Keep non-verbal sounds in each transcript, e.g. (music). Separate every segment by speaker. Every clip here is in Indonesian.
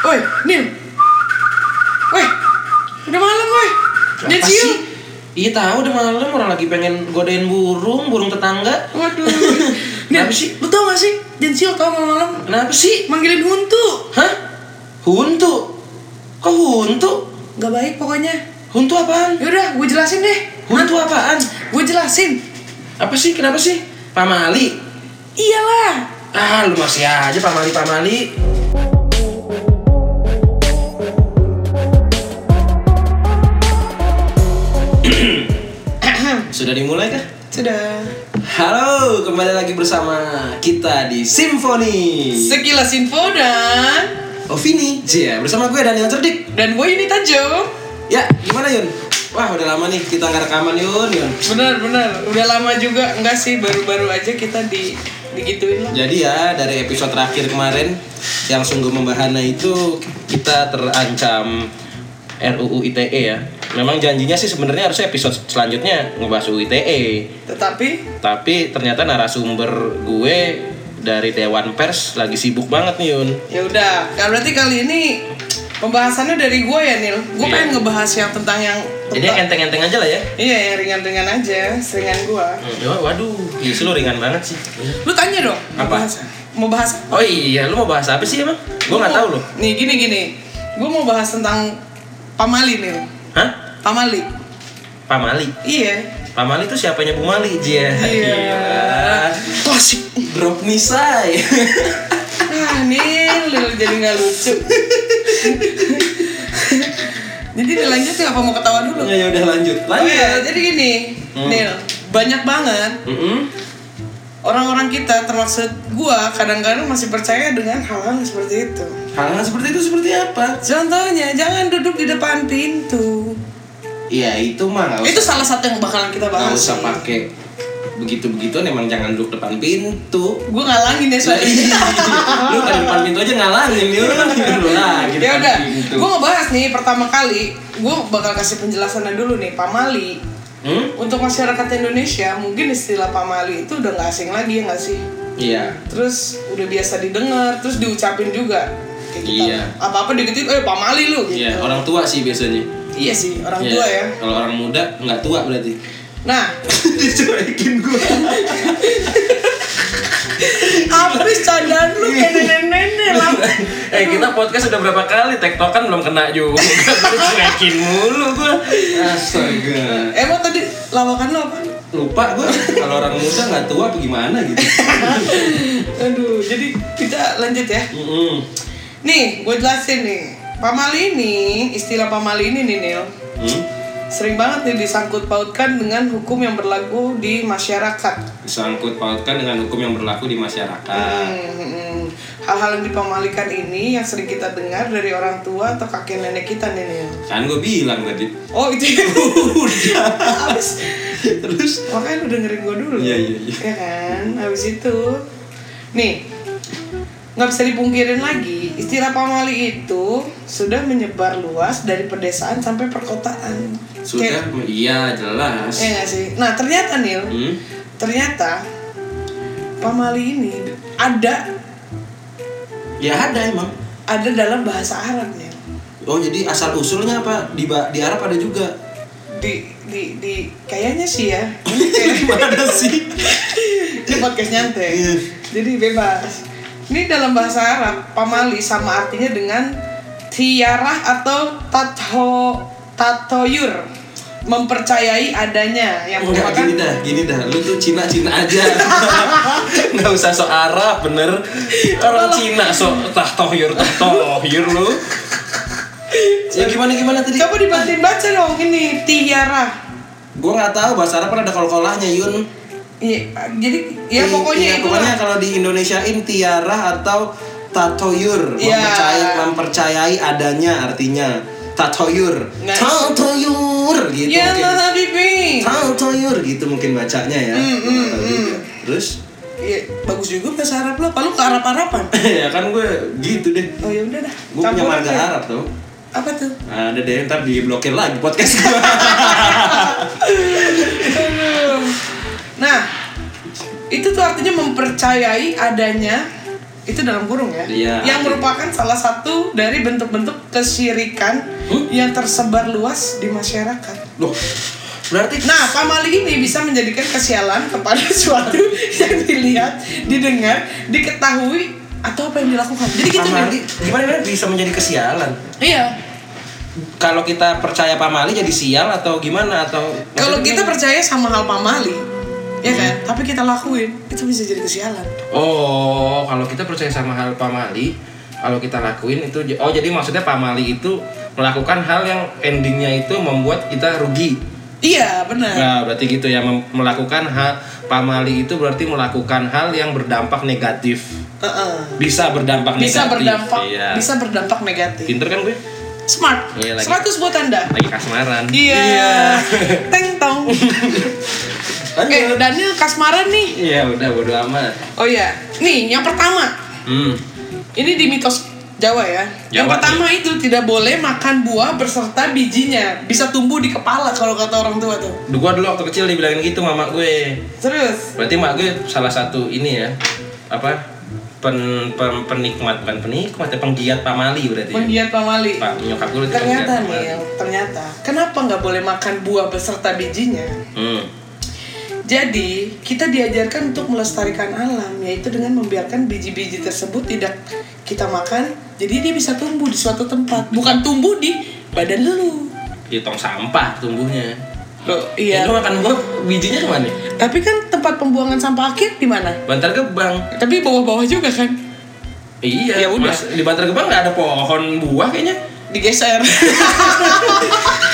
Speaker 1: Woi, Nil. Woi. Udah malam, woi.
Speaker 2: Sih? Iya tahu udah malam orang lagi pengen godain burung, burung tetangga.
Speaker 1: Waduh. (laughs)
Speaker 2: Kenapa sih?
Speaker 1: Lu tau gak sih? Jensil tau malam-malam
Speaker 2: Kenapa sih?
Speaker 1: manggilin huntu.
Speaker 2: Hah? Huntu? Kok huntu?
Speaker 1: Gak baik pokoknya.
Speaker 2: Huntu apaan?
Speaker 1: Yaudah, gue jelasin deh.
Speaker 2: Huntu apaan?
Speaker 1: Gue jelasin.
Speaker 2: Apa sih? Kenapa sih? Pamali?
Speaker 1: Iyalah.
Speaker 2: Ah, lu masih aja pamali-pamali. Sudah dimulai kah?
Speaker 1: Sudah.
Speaker 2: Halo, kembali lagi bersama kita di Simfoni.
Speaker 1: Sekilas info dan
Speaker 2: Ovini, Cia, bersama gue Daniel Cerdik.
Speaker 1: dan gue ini Tajo.
Speaker 2: Ya, gimana Yun? Wah, udah lama nih kita nggak rekaman Yun, Yun.
Speaker 1: Bener bener. Udah lama juga enggak sih baru-baru aja kita di digituin lah.
Speaker 2: Jadi ya, dari episode terakhir kemarin yang sungguh membahana itu kita terancam RUU ITE ya. Memang janjinya sih sebenarnya harusnya episode selanjutnya ngebahas UU ITE.
Speaker 1: Tetapi
Speaker 2: Tapi ternyata narasumber gue dari Dewan Pers lagi sibuk banget nih Yun.
Speaker 1: ya udah. Kan berarti kali ini pembahasannya dari gue ya Nil. Gue
Speaker 2: Iya.
Speaker 1: pengen ngebahas yang tentang yang
Speaker 2: Jadi yang enteng-enteng aja lah ya.
Speaker 1: Iya yang ringan-ringan aja, seringan gue.
Speaker 2: Hmm, waduh, iya sih lu ringan banget sih.
Speaker 1: Lu tanya dong. Mau
Speaker 2: Apa?
Speaker 1: bahas mau bahas apa?
Speaker 2: Oh iya, lu mau bahas apa sih emang? Gue nggak tahu loh.
Speaker 1: Nih gini gini. Gue mau bahas tentang pamali Nil.
Speaker 2: Hah?
Speaker 1: Pamali.
Speaker 2: Pamali.
Speaker 1: Iya.
Speaker 2: Pamali itu siapanya Bu Mali, Jia.
Speaker 1: Iya. Klasik.
Speaker 2: Drop misai.
Speaker 1: Ah, Nil, Nil jadi nggak lucu. jadi dilanjut ya apa mau ketawa dulu?
Speaker 2: ya udah lanjut.
Speaker 1: Oh
Speaker 2: Lanjut.
Speaker 1: iya, jadi gini,
Speaker 2: Hmm.
Speaker 1: Nil, banyak banget
Speaker 2: Mm-mm.
Speaker 1: Orang-orang kita termasuk gua kadang-kadang masih percaya dengan hal-hal seperti itu.
Speaker 2: Hal-hal seperti itu seperti apa?
Speaker 1: Contohnya, jangan duduk di depan pintu.
Speaker 2: Iya itu mah usah.
Speaker 1: Itu salah satu yang bakalan kita bahas.
Speaker 2: usah
Speaker 1: sih.
Speaker 2: pakai begitu begituan emang jangan duduk depan pintu.
Speaker 1: Gua ngalangin ya
Speaker 2: Lah,
Speaker 1: soalnya.
Speaker 2: lu kan depan pintu aja ngalangin lu lu lagi (laughs)
Speaker 1: ya
Speaker 2: depan
Speaker 1: udah, gua ngebahas nih pertama kali, gua bakal kasih penjelasannya dulu nih, pamali.
Speaker 2: Hmm?
Speaker 1: Untuk masyarakat Indonesia, mungkin istilah pamali itu udah nggak asing lagi ya nggak sih?
Speaker 2: Iya.
Speaker 1: Terus udah biasa didengar, terus diucapin juga. Kayak kita,
Speaker 2: Iya.
Speaker 1: Apa-apa diketin, eh pamali lu gitu.
Speaker 2: Iya, orang tua sih biasanya.
Speaker 1: Iya sih, orang
Speaker 2: Iya.
Speaker 1: tua ya.
Speaker 2: Kalau orang muda nggak tua berarti.
Speaker 1: Nah, (laughs)
Speaker 2: Dicuekin gua. (laughs)
Speaker 1: habis candaan lu kayak nenek-nenek lah. (laughs)
Speaker 2: eh kita podcast udah berapa kali tektokan belum kena juga. (laughs) Dicuekin mulu gua. Astaga.
Speaker 1: Emang tadi lawakan lu apa?
Speaker 2: Lupa gua kalau orang muda nggak tua apa gimana gitu. (laughs)
Speaker 1: Aduh, jadi kita lanjut ya.
Speaker 2: Mm-mm.
Speaker 1: Nih, gue jelasin nih. Pamali ini, istilah pamali ini nih Nil,
Speaker 2: Hmm?
Speaker 1: Sering banget nih disangkut pautkan dengan hukum yang berlaku di masyarakat.
Speaker 2: Disangkut pautkan dengan hukum yang berlaku di masyarakat.
Speaker 1: Hmm, hmm, hmm. Hal-hal yang dipamalikan ini yang sering kita dengar dari orang tua atau kakek nenek kita nih.
Speaker 2: Kan gue bilang tadi.
Speaker 1: Oh itu (laughs)
Speaker 2: Udah.
Speaker 1: Abis
Speaker 2: Terus
Speaker 1: Makanya lu dengerin gue dulu
Speaker 2: Iya, iya, iya.
Speaker 1: Ya kan Abis itu Nih nggak bisa dipungkirin lagi Istilah pamali itu Sudah menyebar luas Dari pedesaan sampai perkotaan
Speaker 2: sudah
Speaker 1: Kayak-
Speaker 2: iya jelas.
Speaker 1: Iya nggak sih Nah ternyata Nil
Speaker 2: Hmm?
Speaker 1: Ternyata Pamali ini Ada
Speaker 2: Ya ada emang.
Speaker 1: Ada dalam bahasa Arab Nil
Speaker 2: Oh jadi asal usulnya apa di di Arab ada juga.
Speaker 1: di di di kayaknya sih ya (laughs)
Speaker 2: Gimana sih?
Speaker 1: ini podcast nyantai
Speaker 2: Iya.
Speaker 1: jadi bebas ini dalam bahasa Arab pamali sama artinya dengan tiarah atau tato tatoyur mempercayai adanya yang
Speaker 2: Enggak
Speaker 1: merupakan
Speaker 2: gini dah, gini dah. Lu tuh Cina Cina aja. (laughs) Enggak usah so Arab bener. Orang Cina so tah tohyur lu. Ya gimana gimana tadi?
Speaker 1: coba dibantuin baca dong ini tiarah
Speaker 2: Gua nggak tahu bahasa Arab kan ada kol-kolahnya Yun.
Speaker 1: Iya, jadi ya pokoknya
Speaker 2: iya,
Speaker 1: itu
Speaker 2: pokoknya kalau di Indonesiain tiara atau tatoyur
Speaker 1: Iya.
Speaker 2: mempercayai mempercayai adanya artinya tatoyur
Speaker 1: Nah.
Speaker 2: tatoyur gitu
Speaker 1: ya
Speaker 2: mungkin
Speaker 1: Habibi
Speaker 2: tatoyur gitu mungkin bacanya ya tahu
Speaker 1: hmm,
Speaker 2: juga. terus
Speaker 1: Iya, bagus juga bahasa Arab lo. Kalau ke Arab-Araban. (laughs)
Speaker 2: ya kan gue gitu deh
Speaker 1: Oh ya udah dah.
Speaker 2: gue punya marga
Speaker 1: deh.
Speaker 2: Arab tuh
Speaker 1: Apa tuh?
Speaker 2: ada deh ntar diblokir lagi podcast gue. (laughs)
Speaker 1: Nah, itu tuh artinya mempercayai adanya itu dalam kurung ya,
Speaker 2: Iya.
Speaker 1: yang merupakan salah satu dari bentuk-bentuk kesyirikan
Speaker 2: Hmm?
Speaker 1: yang tersebar luas di masyarakat.
Speaker 2: Loh, berarti
Speaker 1: Nah, pamali ini bisa menjadikan kesialan kepada (laughs) suatu yang dilihat, didengar, diketahui atau apa yang dilakukan. Jadi gitu
Speaker 2: pamali gimana gimana bisa menjadi kesialan?
Speaker 1: Iya.
Speaker 2: Kalau kita percaya pamali jadi sial atau gimana atau
Speaker 1: Kalau kita percaya sama hal pamali, ya kan? Tapi kita lakuin, itu bisa jadi kesialan.
Speaker 2: Oh, kalau kita percaya sama hal pamali, kalau kita lakuin itu oh jadi maksudnya pamali itu melakukan hal yang endingnya itu membuat kita rugi.
Speaker 1: Iya, benar.
Speaker 2: Nah, berarti gitu ya melakukan hal pamali itu berarti melakukan hal yang berdampak negatif.
Speaker 1: Heeh.
Speaker 2: Bisa berdampak
Speaker 1: Bisa
Speaker 2: negatif.
Speaker 1: berdampak,
Speaker 2: Iya.
Speaker 1: bisa berdampak negatif.
Speaker 2: Pinter kan gue?
Speaker 1: Smart.
Speaker 2: Iya, lagi.
Speaker 1: 100 buat Anda.
Speaker 2: Lagi kasmaran.
Speaker 1: Iya. Teng tong. (laughs)
Speaker 2: Lanjut.
Speaker 1: eh, Daniel kasmaran nih.
Speaker 2: Iya, udah bodo amat.
Speaker 1: Oh iya. Nih, yang pertama.
Speaker 2: Hmm.
Speaker 1: Ini di mitos Jawa ya. yang
Speaker 2: Jawa
Speaker 1: pertama itu tidak boleh makan buah berserta bijinya. Bisa tumbuh di kepala kalau kata orang tua tuh.
Speaker 2: Duh, gua dulu waktu kecil dibilangin gitu mama gue.
Speaker 1: Terus.
Speaker 2: Berarti mak gue salah satu ini ya. Apa? Pen, pen- penikmat bukan penikmat ya penggiat pamali berarti. ya.
Speaker 1: Penggiat pamali.
Speaker 2: Pak nyokap gue
Speaker 1: Ternyata nih, ternyata kenapa nggak boleh makan buah beserta bijinya?
Speaker 2: Hmm.
Speaker 1: Jadi, kita diajarkan untuk melestarikan alam, yaitu dengan membiarkan biji-biji tersebut tidak kita makan, jadi dia bisa tumbuh di suatu tempat, bukan tumbuh di badan lu.
Speaker 2: Di tong sampah tumbuhnya.
Speaker 1: Loh,
Speaker 2: Iya.
Speaker 1: iya.
Speaker 2: Lu makan buah bijinya ke mana?
Speaker 1: Tapi kan tempat pembuangan sampah akhir di mana?
Speaker 2: Bantar Gebang.
Speaker 1: Tapi bawah-bawah juga kan?
Speaker 2: Iya,
Speaker 1: Ya udah.
Speaker 2: Mas, di Bantar Gebang nggak ada pohon buah kayaknya.
Speaker 1: Digeser. (laughs)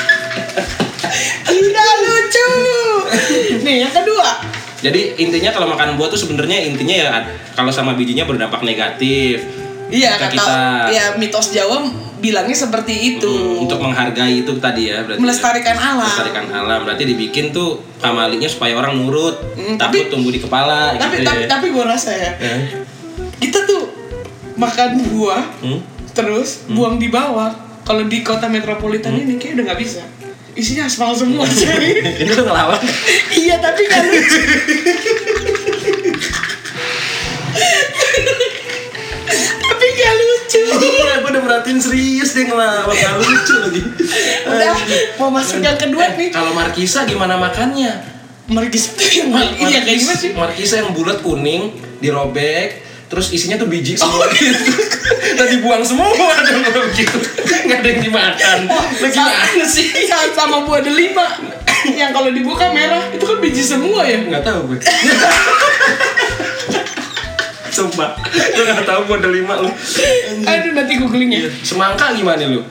Speaker 2: Jadi intinya kalau makan buah tuh sebenarnya intinya ya kalau sama bijinya berdampak negatif.
Speaker 1: Iya, kata
Speaker 2: kita.
Speaker 1: ya mitos Jawa bilangnya seperti itu.
Speaker 2: Hmm, untuk menghargai itu tadi ya berarti.
Speaker 1: melestarikan alam.
Speaker 2: Melestarikan alam. Berarti dibikin tuh pamalinya supaya orang nurut,
Speaker 1: Hmm,
Speaker 2: takut
Speaker 1: tapi-
Speaker 2: tumbuh di kepala
Speaker 1: tapi
Speaker 2: gitu
Speaker 1: tapi
Speaker 2: ya.
Speaker 1: tapi gue rasa ya
Speaker 2: Eh,
Speaker 1: kita tuh makan buah
Speaker 2: hmm?
Speaker 1: terus buang di bawah kalau di kota metropolitan
Speaker 2: Hmm.
Speaker 1: ini kayak udah nggak bisa isinya aspal semua cuy
Speaker 2: Ini tuh ngelawan.
Speaker 1: iya tapi nggak lucu. Tapi nggak lucu.
Speaker 2: Gue udah perhatiin serius dia ngelawan. Gak lucu lagi.
Speaker 1: udah mau masuk yang kedua nih.
Speaker 2: Kalau markisa gimana makannya?
Speaker 1: Margis itu yang iya kayak gimana sih?
Speaker 2: Markisa yang bulat kuning, dirobek, terus isinya tuh biji semua (laughs) gitu. Dan dibuang semua dong kalau begitu. Nggak ada yang dimakan. Lu gimana sih?
Speaker 1: Sa- sama buah delima yang kalau dibuka merah itu kan biji semua ya
Speaker 2: Nggak tahu gue. Coba, lu nggak tahu buat lima lu.
Speaker 1: aduh nanti googling ya
Speaker 2: Semangka gimana lu?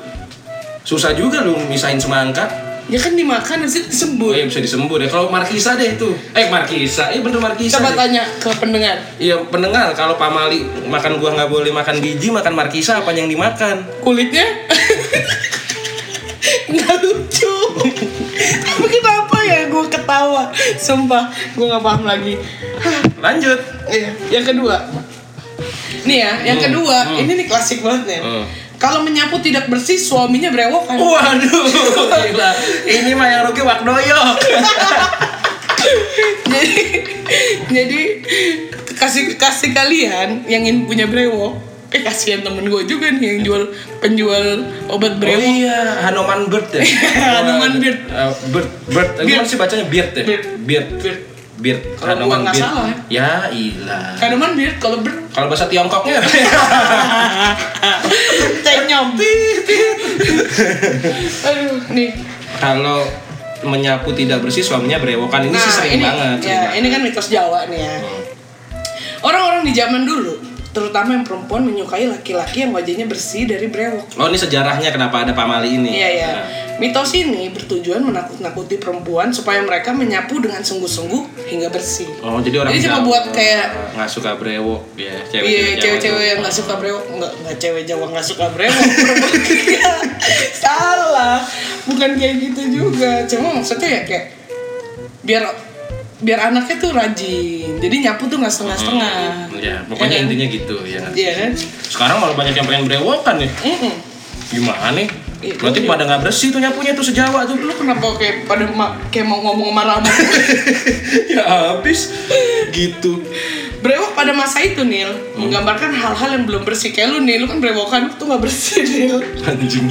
Speaker 2: Susah juga lu misahin semangka.
Speaker 1: Ya kan dimakan nanti
Speaker 2: Oh
Speaker 1: disembur
Speaker 2: iya bisa disembur ya. Kalau markisa deh itu. Eh markisa, iya bener markisa.
Speaker 1: coba
Speaker 2: deh.
Speaker 1: tanya ke pendengar
Speaker 2: Iya pendengar kalau pamali makan buah nggak boleh makan biji makan markisa apa yang dimakan?
Speaker 1: kulitnya (laughs) nggak lucu (laughs) tapi kenapa ya gue ketawa sumpah gue nggak paham lagi
Speaker 2: Lanjut.
Speaker 1: Iya, yang kedua nih ya yang
Speaker 2: Hmm,
Speaker 1: kedua
Speaker 2: hmm.
Speaker 1: ini nih klasik banget nih
Speaker 2: Hmm.
Speaker 1: Kalau menyapu tidak bersih suaminya berewokan
Speaker 2: Waduh, gila. Ini mah yang rugi Wakdoyo. (laughs)
Speaker 1: jadi jadi kasih kasih kalian yang ingin punya brewok eh kasihan temen gue juga nih yang jual penjual obat
Speaker 2: Oh
Speaker 1: brewok
Speaker 2: iya, Hanuman Bird ya. (laughs)
Speaker 1: Hanuman Bird.
Speaker 2: Eh, bird, bird. Eh, Gimana
Speaker 1: Bird.
Speaker 2: sih bacanya Bird ya?
Speaker 1: Bird.
Speaker 2: Bird.
Speaker 1: Bird. Kalau gua nggak salah.
Speaker 2: Ya ilah.
Speaker 1: Hanuman bir kalau ber
Speaker 2: Kalau bahasa Tiongkoknya. (laughs)
Speaker 1: Tenyom aduh nih.
Speaker 2: Kalau menyapu tidak bersih suaminya berewokan. Ini sih sering
Speaker 1: ini,
Speaker 2: banget.
Speaker 1: ya ini kan mitos Jawa nih ya. Orang-orang di zaman dulu terutama yang perempuan menyukai laki-laki yang wajahnya bersih dari brewok
Speaker 2: Oh ini sejarahnya kenapa ada pamali ini?
Speaker 1: Iya ya.
Speaker 2: Nah.
Speaker 1: Mitos ini bertujuan menakut-nakuti perempuan supaya mereka menyapu dengan sungguh-sungguh hingga bersih.
Speaker 2: Oh jadi orang
Speaker 1: Jadi cuma buat kayak
Speaker 2: nggak suka brewok ya cewek
Speaker 1: Iya, cewek-cewek yang nggak suka brewok, nggak nggak cewek Jawa nggak suka brewok. (laughs) Iya. (laughs) Salah, bukan kayak gitu juga. Cuma maksudnya ya kayak biar biar anaknya tuh rajin. Jadi nyapu tuh nggak setengah-setengah.
Speaker 2: Ya pokoknya
Speaker 1: Ya kan?
Speaker 2: intinya gitu ya.
Speaker 1: Iya kan?
Speaker 2: Sekarang malah banyak yang pengen brewokan nih.
Speaker 1: Mm-mm.
Speaker 2: Gimana nih?
Speaker 1: Iya,
Speaker 2: Berarti
Speaker 1: gua-
Speaker 2: pada nggak bersih tuh nyapunya tuh sejawa tuh.
Speaker 1: Lu kenapa kayak pada ma- kayak mau ngomong sama Rama? (laughs)
Speaker 2: ya habis gitu.
Speaker 1: Brewok pada masa itu Nil menggambarkan hal-hal yang belum bersih kayak lu nih, lu kan brewokan tuh nggak bersih Nil.
Speaker 2: Anjing.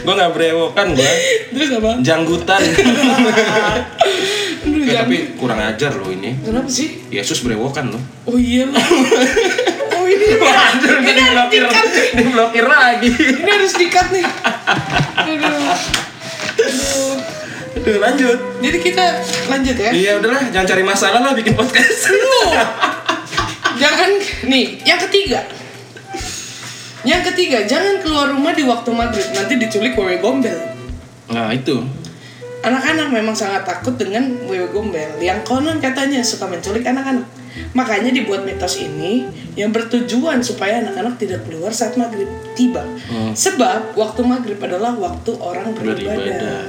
Speaker 2: gua nggak berewokan gua.
Speaker 1: Terus apa?
Speaker 2: Janggutan. (laughs) Eh,
Speaker 1: jangan-
Speaker 2: tapi kurang ajar loh ini.
Speaker 1: Kenapa sih?
Speaker 2: Yesus berewokan loh.
Speaker 1: Oh iya (laughs) oh ini
Speaker 2: Waduh,
Speaker 1: ini
Speaker 2: ini
Speaker 1: harus
Speaker 2: blokir,
Speaker 1: dikat. (laughs)
Speaker 2: diblokir lagi.
Speaker 1: Ini harus dikat nih. Aduh. Aduh.
Speaker 2: Aduh, lanjut.
Speaker 1: Jadi kita lanjut ya.
Speaker 2: Iya udahlah, jangan cari masalah lah bikin podcast.
Speaker 1: Lu. Jangan nih, yang ketiga. Yang ketiga, jangan keluar rumah di waktu maghrib, nanti diculik wewe gombel.
Speaker 2: Nah itu.
Speaker 1: Anak-anak memang sangat takut dengan wewe gombel yang konon katanya suka menculik anak-anak. Makanya dibuat mitos ini yang bertujuan supaya anak-anak tidak keluar saat maghrib tiba.
Speaker 2: Hmm.
Speaker 1: Sebab waktu maghrib adalah waktu orang beribadah.
Speaker 2: Beribadah.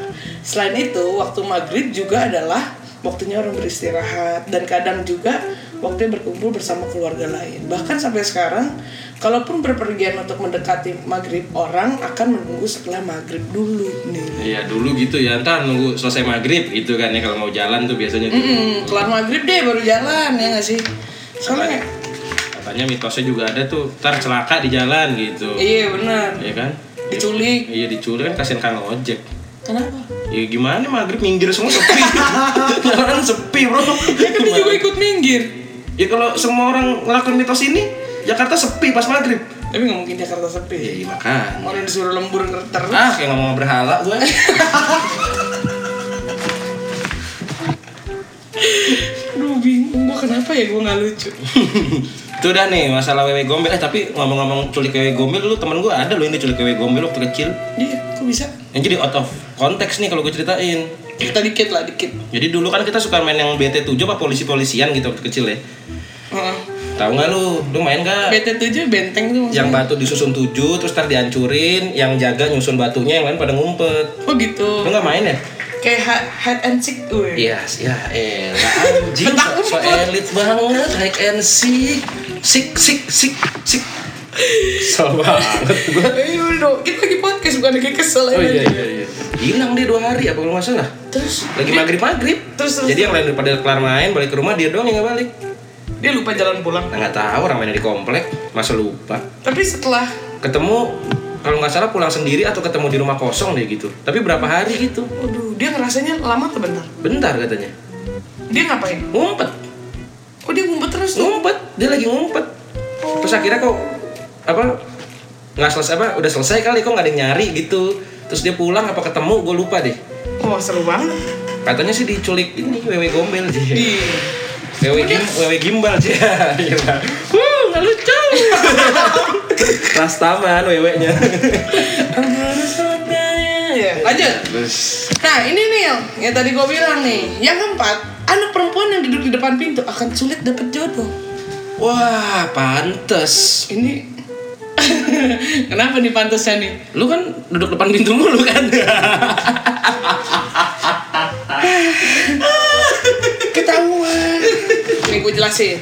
Speaker 1: Selain itu, waktu maghrib juga adalah waktunya orang beristirahat dan kadang juga waktunya berkumpul bersama keluarga lain. Bahkan sampai sekarang, kalaupun berpergian untuk mendekati maghrib, orang akan menunggu setelah maghrib dulu nih.
Speaker 2: Iya dulu gitu ya, ntar nunggu selesai maghrib gitu kan ya kalau mau jalan tuh biasanya tuh.
Speaker 1: Mm, kelar maghrib deh baru jalan ya nggak sih? Soalnya
Speaker 2: Katanya mitosnya juga ada tuh, ntar celaka di jalan gitu.
Speaker 1: iya benar
Speaker 2: Iya kan?
Speaker 1: diculik.
Speaker 2: Iya diculik kan kasihan kang ojek.
Speaker 1: Kenapa?
Speaker 2: Ya gimana maghrib minggir semua sepi. (laughs) Jalanan sepi bro.
Speaker 1: Ya kan dia juga ikut minggir.
Speaker 2: Ya kalau semua orang ngelakuin mitos ini, Jakarta sepi pas maghrib.
Speaker 1: Tapi nggak mungkin Jakarta sepi.
Speaker 2: Iya makan.
Speaker 1: Orang disuruh lembur terus.
Speaker 2: Ah kayak ngomong berhala gue. (laughs) (laughs)
Speaker 1: Bingung gua kenapa ya gua nggak lucu. (laughs)
Speaker 2: Itu udah nih masalah wewe gombel eh tapi ngomong-ngomong culik wewe gombel lu temen gue ada loh ini culik wewe gombel waktu kecil.
Speaker 1: Iya, kok bisa?
Speaker 2: Yang jadi out of konteks nih kalau gue ceritain.
Speaker 1: Kita dikit lah dikit.
Speaker 2: Jadi dulu kan kita suka main yang BT7 apa polisi-polisian gitu waktu kecil ya.
Speaker 1: Heeh.
Speaker 2: Tahu nggak lu? Lu main nggak?
Speaker 1: BT7 benteng tuh maksudnya.
Speaker 2: Yang batu disusun tujuh terus ntar dihancurin, yang jaga nyusun batunya, yang lain pada ngumpet.
Speaker 1: Oh gitu.
Speaker 2: Lu nggak main ya?
Speaker 1: Kayak hide and seek gue.
Speaker 2: Iya, ya elah (laughs) anjing so, so elit banget, hide and seek, sik sik sik sik. Kesel (laughs) banget gue.
Speaker 1: Eh udah, kita lagi podcast bukan lagi kesel
Speaker 2: Oh iya iya iya. Hilang dia dua hari apa kalau nggak salah.
Speaker 1: Terus
Speaker 2: Lagi maghrib maghrib.
Speaker 1: Terus, terus.
Speaker 2: Jadi yang lain pada kelar main balik ke rumah dia doang yang nggak balik.
Speaker 1: dia lupa jalan pulang.
Speaker 2: Nah, nggak tahu orang mainnya di komplek masa lupa.
Speaker 1: Tapi setelah
Speaker 2: Ketemu kalau nggak salah pulang sendiri atau ketemu di rumah kosong deh gitu. Tapi berapa hari gitu?
Speaker 1: Waduh, dia ngerasanya lama atau bentar?
Speaker 2: Bentar katanya.
Speaker 1: Dia ngapain?
Speaker 2: Ngumpet.
Speaker 1: Oh dia ngumpet terus tuh?
Speaker 2: Ngumpet. Dia lagi ngumpet. Terus akhirnya kok apa nggak selesai apa udah selesai kali kok nggak ada yang nyari gitu. Terus dia pulang apa ketemu gue lupa deh.
Speaker 1: Oh seru banget.
Speaker 2: Katanya sih diculik ini wewe gombel sih.
Speaker 1: Di
Speaker 2: Wewe gim, wewe gimbal sih. Gila. (laughs) Wuh, nggak lucu. (laughs) Rastaman wewenya. (laughs)
Speaker 1: ya, lanjut. Nah ini nih yang, tadi gue bilang nih. Yang keempat, anak perempuan yang duduk di depan pintu akan sulit dapat jodoh.
Speaker 2: wah, pantes.
Speaker 1: Ini (laughs) kenapa nih pantasnya nih?
Speaker 2: Lu kan duduk depan pintu mulu kan? (laughs)
Speaker 1: Ketahuan. Nih gue jelasin.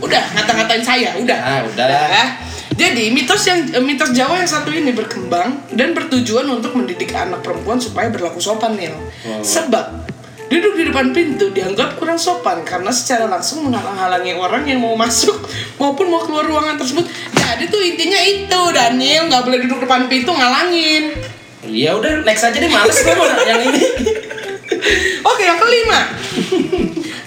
Speaker 1: Udah ngata-ngatain saya, udah.
Speaker 2: Ah, udah.
Speaker 1: Ya. Jadi mitos yang eh, mitos Jawa yang satu ini berkembang dan bertujuan untuk mendidik anak perempuan supaya berlaku sopan nih. Sebab duduk di depan pintu dianggap kurang sopan karena secara langsung menghalang-halangi orang yang mau masuk (laughs) maupun mau keluar ruangan tersebut. Jadi tuh intinya itu Daniel nggak boleh duduk depan pintu ngalangin.
Speaker 2: Ya udah, next aja deh males gue mau yang ini. (laughs)
Speaker 1: Oke yang kelima.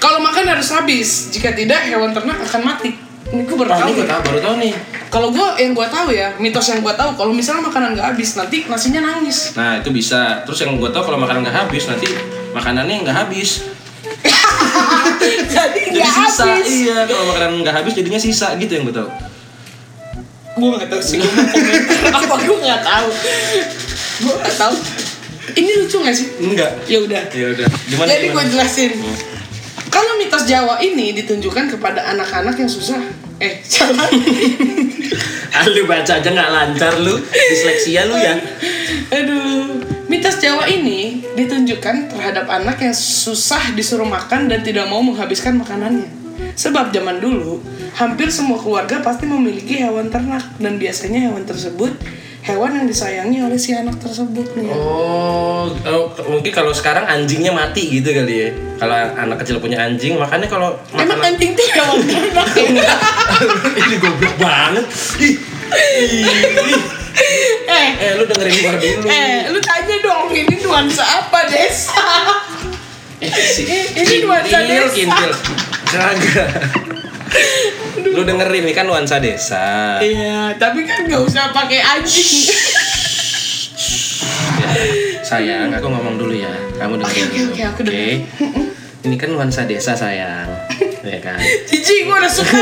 Speaker 1: Kalau makan harus habis, jika tidak hewan ternak akan mati. Ini gue baru
Speaker 2: Wah,
Speaker 1: tahu.
Speaker 2: gue
Speaker 1: ya.
Speaker 2: tahu, baru tahu nih.
Speaker 1: Kalau gue yang gue tahu ya, mitos yang gue tahu, kalau misalnya makanan nggak habis, nanti nasinya nangis.
Speaker 2: Nah, itu bisa. Terus yang gue tahu kalau makanan nggak habis, nanti makanannya nggak habis. (laughs)
Speaker 1: Jadi nggak
Speaker 2: sisa.
Speaker 1: habis.
Speaker 2: Iya, kalau makanan nggak habis jadinya sisa gitu yang gue tahu.
Speaker 1: Gue nggak tahu sih. Apa gue nggak tahu. (laughs) Gue nggak tahu. Ini lucu nggak sih?
Speaker 2: Enggak.
Speaker 1: Ya udah.
Speaker 2: Ya udah. Gimana?
Speaker 1: Jadi gue jelasin. Kalau mitos Jawa ini ditunjukkan kepada anak-anak yang susah. Eh, salah.
Speaker 2: Ah, lu baca aja nggak lancar lu. Disleksia lu ya.
Speaker 1: Aduh, mitos Jawa ini ditunjukkan terhadap anak yang susah disuruh makan dan tidak mau menghabiskan makanannya. Sebab zaman dulu, hampir semua keluarga pasti memiliki hewan ternak dan biasanya hewan tersebut hewan yang disayangi oleh si anak tersebut nih.
Speaker 2: Oh, oh, mungkin kalau sekarang anjingnya mati gitu kali ya. Kalau anak kecil punya anjing, makanya kalau
Speaker 1: Emang anjing hewan ternak ya?
Speaker 2: ini goblok banget.
Speaker 1: Eh,
Speaker 2: Eh, lu dengerin gua dulu.
Speaker 1: eh, lu tanya dong ini nuansa apa desa?
Speaker 2: Eh, si
Speaker 1: ini nuansa
Speaker 2: kintil,
Speaker 1: desa.
Speaker 2: kintil. (laughs) Kagak. Lu dengerin ini kan nuansa desa.
Speaker 1: Iya, tapi kan nggak usah pakai anjing.
Speaker 2: Ya, sayang, aku ngomong dulu ya. Kamu dengerin
Speaker 1: Oke,
Speaker 2: dulu.
Speaker 1: oke, aku dengerin.
Speaker 2: Ini kan nuansa desa, sayang. Ya kan? (laughs)
Speaker 1: Cici, gua udah suka. (laughs)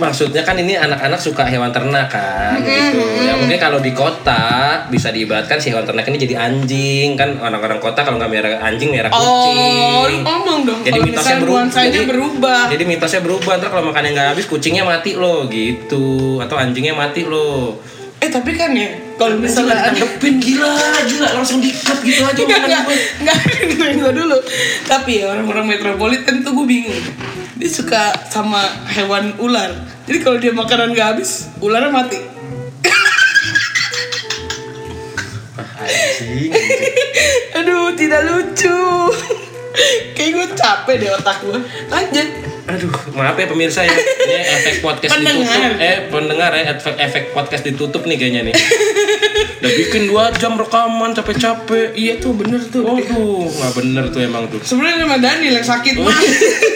Speaker 2: Maksudnya kan ini anak-anak suka hewan ternak kan gitu. Ya mungkin kalau di kota bisa diibaratkan si hewan ternak ini jadi anjing kan orang-orang kota kalau nggak merah anjing merah
Speaker 1: Oh,
Speaker 2: kucing.
Speaker 1: ngomong dong.
Speaker 2: jadi mitosnya berubah. Jadi,
Speaker 1: berubah.
Speaker 2: jadi mitosnya berubah. Ntar kalau makannya nggak habis kucingnya mati loh gitu atau anjingnya mati loh.
Speaker 1: Eh tapi kan ya, kalau misalnya ada
Speaker 2: tanggepin gila, gila langsung dikat gitu aja
Speaker 1: enggak, dengerin gue dulu Tapi ya orang-orang metropolitan tuh gue bingung Dia suka sama hewan ular Jadi kalau dia makanan gak habis, ularnya mati
Speaker 2: anjing.
Speaker 1: Aduh, tidak lucu Kayak gue capek deh otak gue Lanjut
Speaker 2: Aduh, maaf ya pemirsa ya. Ini efek podcast
Speaker 1: Pendengar.
Speaker 2: ditutup. Eh, pendengar ya, efek, efek podcast ditutup nih kayaknya nih. Udah bikin dua jam rekaman capek-capek.
Speaker 1: Iya tuh bener tuh
Speaker 2: Waduh, nggak bener tuh emang tuh.
Speaker 1: Sebenarnya sama Daniel yang sakit mah (laughs)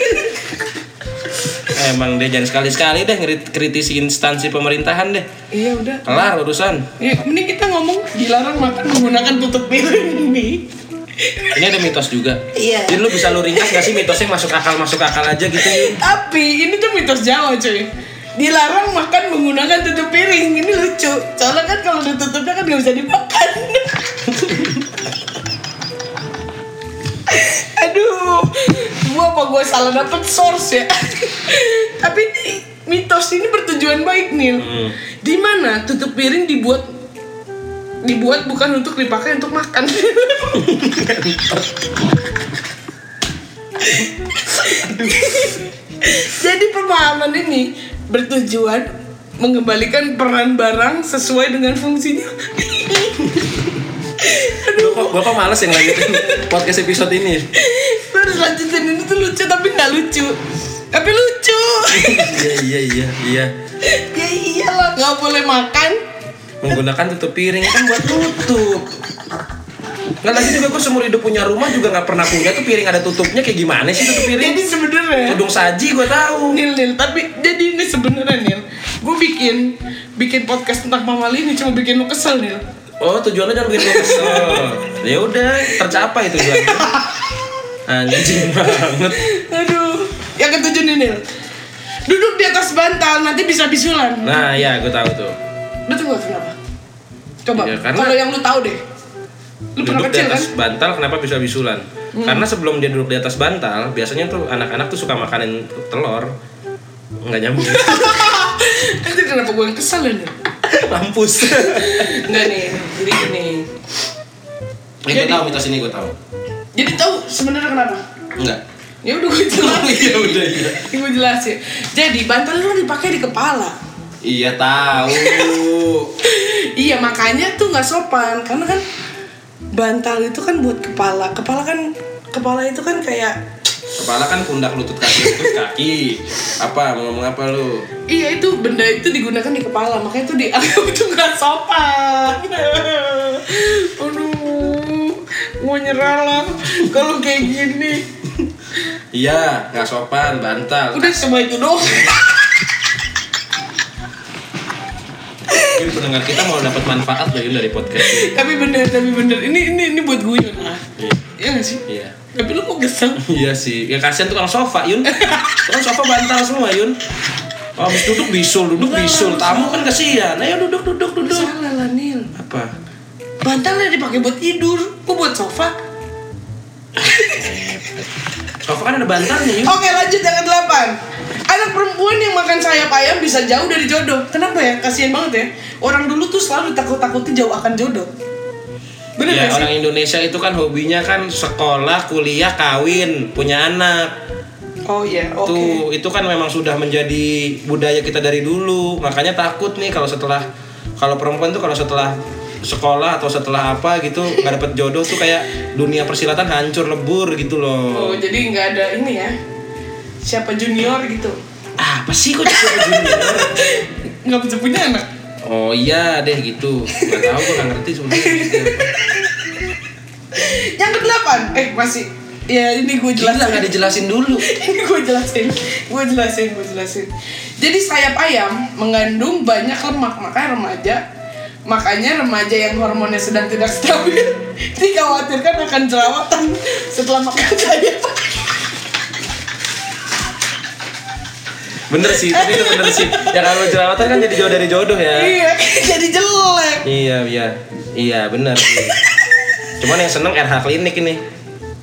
Speaker 2: Emang deh jangan sekali-sekali deh kritisi instansi pemerintahan deh.
Speaker 1: Iya udah
Speaker 2: Kelar urusan.
Speaker 1: Ya, mending kita ngomong dilarang makan menggunakan tutup piring ini.
Speaker 2: Ini ada mitos juga.
Speaker 1: Iya.
Speaker 2: Jadi lu bisa lu ringkas gak sih mitosnya masuk akal masuk akal aja gitu?
Speaker 1: Tapi ini tuh mitos Jawa cuy Dilarang makan menggunakan tutup piring Ini lucu Soalnya kan kalau ditutupnya kan gak bisa dimakan (laughs) Aduh Gua apa gue salah dapet source ya Tapi mitos ini bertujuan baik nih
Speaker 2: Hmm.
Speaker 1: Di mana tutup piring dibuat Dibuat bukan untuk dipakai untuk makan Jadi pemahaman ini bertujuan mengembalikan peran barang sesuai dengan fungsinya.
Speaker 2: Gua kok males yang lanjutin podcast episode ini.
Speaker 1: Lu harus lanjutin ini tuh lucu tapi nggak lucu. Tapi lucu.
Speaker 2: Iya iya iya iya.
Speaker 1: ya iyalah nggak boleh makan.
Speaker 2: Menggunakan tutup piring kan buat tutup. Nggak lagi juga gue seumur hidup punya rumah juga nggak pernah punya tuh piring ada tutupnya kayak gimana sih tutup piring?
Speaker 1: Jadi sebenarnya
Speaker 2: Tudung saji gue tahu.
Speaker 1: Nil Nil tapi jadi ini sebenarnya Nil gue bikin bikin podcast tentang mamali ini cuma bikin lu kesel Nil
Speaker 2: Oh tujuannya jangan bikin gue (laughs) kesel. ya udah tercapai tujuannya. Anjing banget.
Speaker 1: aduh yang ketujuh nih Nil duduk di atas bantal nanti bisa bisulan
Speaker 2: Nah ya gue tahu tuh.
Speaker 1: lu tuh kenapa coba
Speaker 2: Ya, karena-
Speaker 1: kalau yang lu tahu deh lu
Speaker 2: duduk di
Speaker 1: kecil kan
Speaker 2: atas bantal kenapa bisa bisulan? Karena sebelum dia duduk di atas bantal, biasanya tuh anak-anak tuh suka makanin telur. Nggak nyambung. (laughs)
Speaker 1: Anjir kenapa gue yang kesel ya
Speaker 2: Mampus.
Speaker 1: Enggak nih, jadi gini
Speaker 2: Ya, gue tahu mitos ini gue tahu.
Speaker 1: Jadi tahu sebenarnya kenapa?
Speaker 2: Enggak.
Speaker 1: Ya udah gue jelasin
Speaker 2: Iya udah iya.
Speaker 1: Gue jelasin Jadi bantal itu kan dipakai di kepala
Speaker 2: Iya tahu. (laughs)
Speaker 1: Iya makanya tuh nggak sopan karena kan bantal itu kan buat kepala. Kepala kan kepala itu kan kayak
Speaker 2: Kepala kan pundak lutut kaki lutut kaki. Apa mau ngomong apa lu?
Speaker 1: iya itu benda itu digunakan di kepala makanya itu dianggap itu nggak sopan. Aduh, mau nyerah lah kalau kayak gini.
Speaker 2: Iya, nggak sopan, bantal.
Speaker 1: Udah cuma itu doang.
Speaker 2: Mungkin pendengar kita mau dapat manfaat Yun, dari podcast ini.
Speaker 1: tapi bener, tapi bener. Ini ini ini buat guyon lah.
Speaker 2: Iya.
Speaker 1: Iya gak sih?
Speaker 2: Iya.
Speaker 1: Tapi lu kok kesel?
Speaker 2: Iya sih. Ya kasihan tukang sofa, Yun. Tukang sofa bantal semua, Yun. Oh, habis duduk bisul, duduk bisul. Tamu kan kasihan. Ayo duduk, duduk, duduk.
Speaker 1: Salah lah Nil.
Speaker 2: Apa?
Speaker 1: Bantalnya dipakai buat tidur. Kok buat sofa?
Speaker 2: Sofa kan ada bantalnya, Yun.
Speaker 1: Oke lanjut yang ke-8 Anak perempuan yang makan sayap ayam bisa jauh dari jodoh Kenapa ya? Kasian banget ya Orang dulu tuh selalu takut-takutin jauh akan jodoh Bener
Speaker 2: Ya,
Speaker 1: sih?
Speaker 2: orang Indonesia itu kan hobinya kan sekolah, kuliah, kawin, punya anak.
Speaker 1: Oh iya, oke
Speaker 2: Tuh, itu kan memang sudah menjadi budaya kita dari dulu. Makanya takut nih kalau setelah kalau perempuan tuh kalau setelah sekolah atau setelah apa gitu nggak dapet jodoh tuh kayak dunia persilatan hancur lebur gitu
Speaker 1: Oh,
Speaker 2: loh.
Speaker 1: jadi nggak ada ini ya. Siapa junior gitu.
Speaker 2: Ah, apa sih kok jadi junior? (laughs)
Speaker 1: Nggak punya anak.
Speaker 2: Oh iya deh gitu. Gak tahu gue gak ngerti sebenarnya.
Speaker 1: Yang kedelapan, eh masih ya ini gue
Speaker 2: Gila
Speaker 1: jelasin.
Speaker 2: nggak dijelasin dulu. (laughs)
Speaker 1: ini gue jelasin, gue jelasin, gue jelasin. Jadi sayap ayam mengandung banyak lemak, makanya remaja Makanya remaja yang hormonnya sedang tidak stabil (laughs) dikhawatirkan akan jerawatan setelah makan sayap.
Speaker 2: Bener sih, tapi itu bener sih. Ya kalau jerawatan kan jadi jauh dari jodoh ya.
Speaker 1: iya, jadi jelek.
Speaker 2: Iya, iya. Iya, bener sih. Cuman yang seneng RH klinik ini.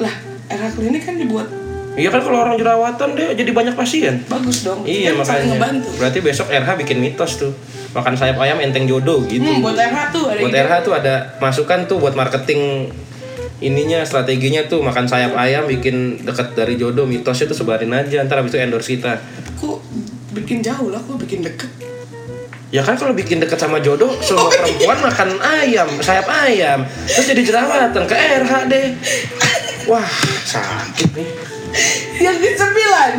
Speaker 1: Lah, era klinik kan dibuat
Speaker 2: Iya kan kalau orang jerawatan dia jadi banyak pasien.
Speaker 1: bagus dong.
Speaker 2: Iya
Speaker 1: kan
Speaker 2: makanya.
Speaker 1: ngebantu.
Speaker 2: Berarti besok RH bikin mitos tuh. Makan sayap ayam enteng jodoh gitu.
Speaker 1: Hmm, buat RH tuh ada
Speaker 2: buat
Speaker 1: ide.
Speaker 2: RH tuh ada masukan tuh buat marketing ininya strateginya tuh makan sayap ayam bikin deket dari jodoh mitosnya tuh sebarin aja ntar abis itu endorse kita.
Speaker 1: Kok bikin jauh lah, kok bikin deket.
Speaker 2: ya kan kalau bikin deket sama jodoh semua perempuan makan ayam sayap ayam. Terus jadi jerawatan ke RH deh wah sakit nih.
Speaker 1: Yang ke sembilan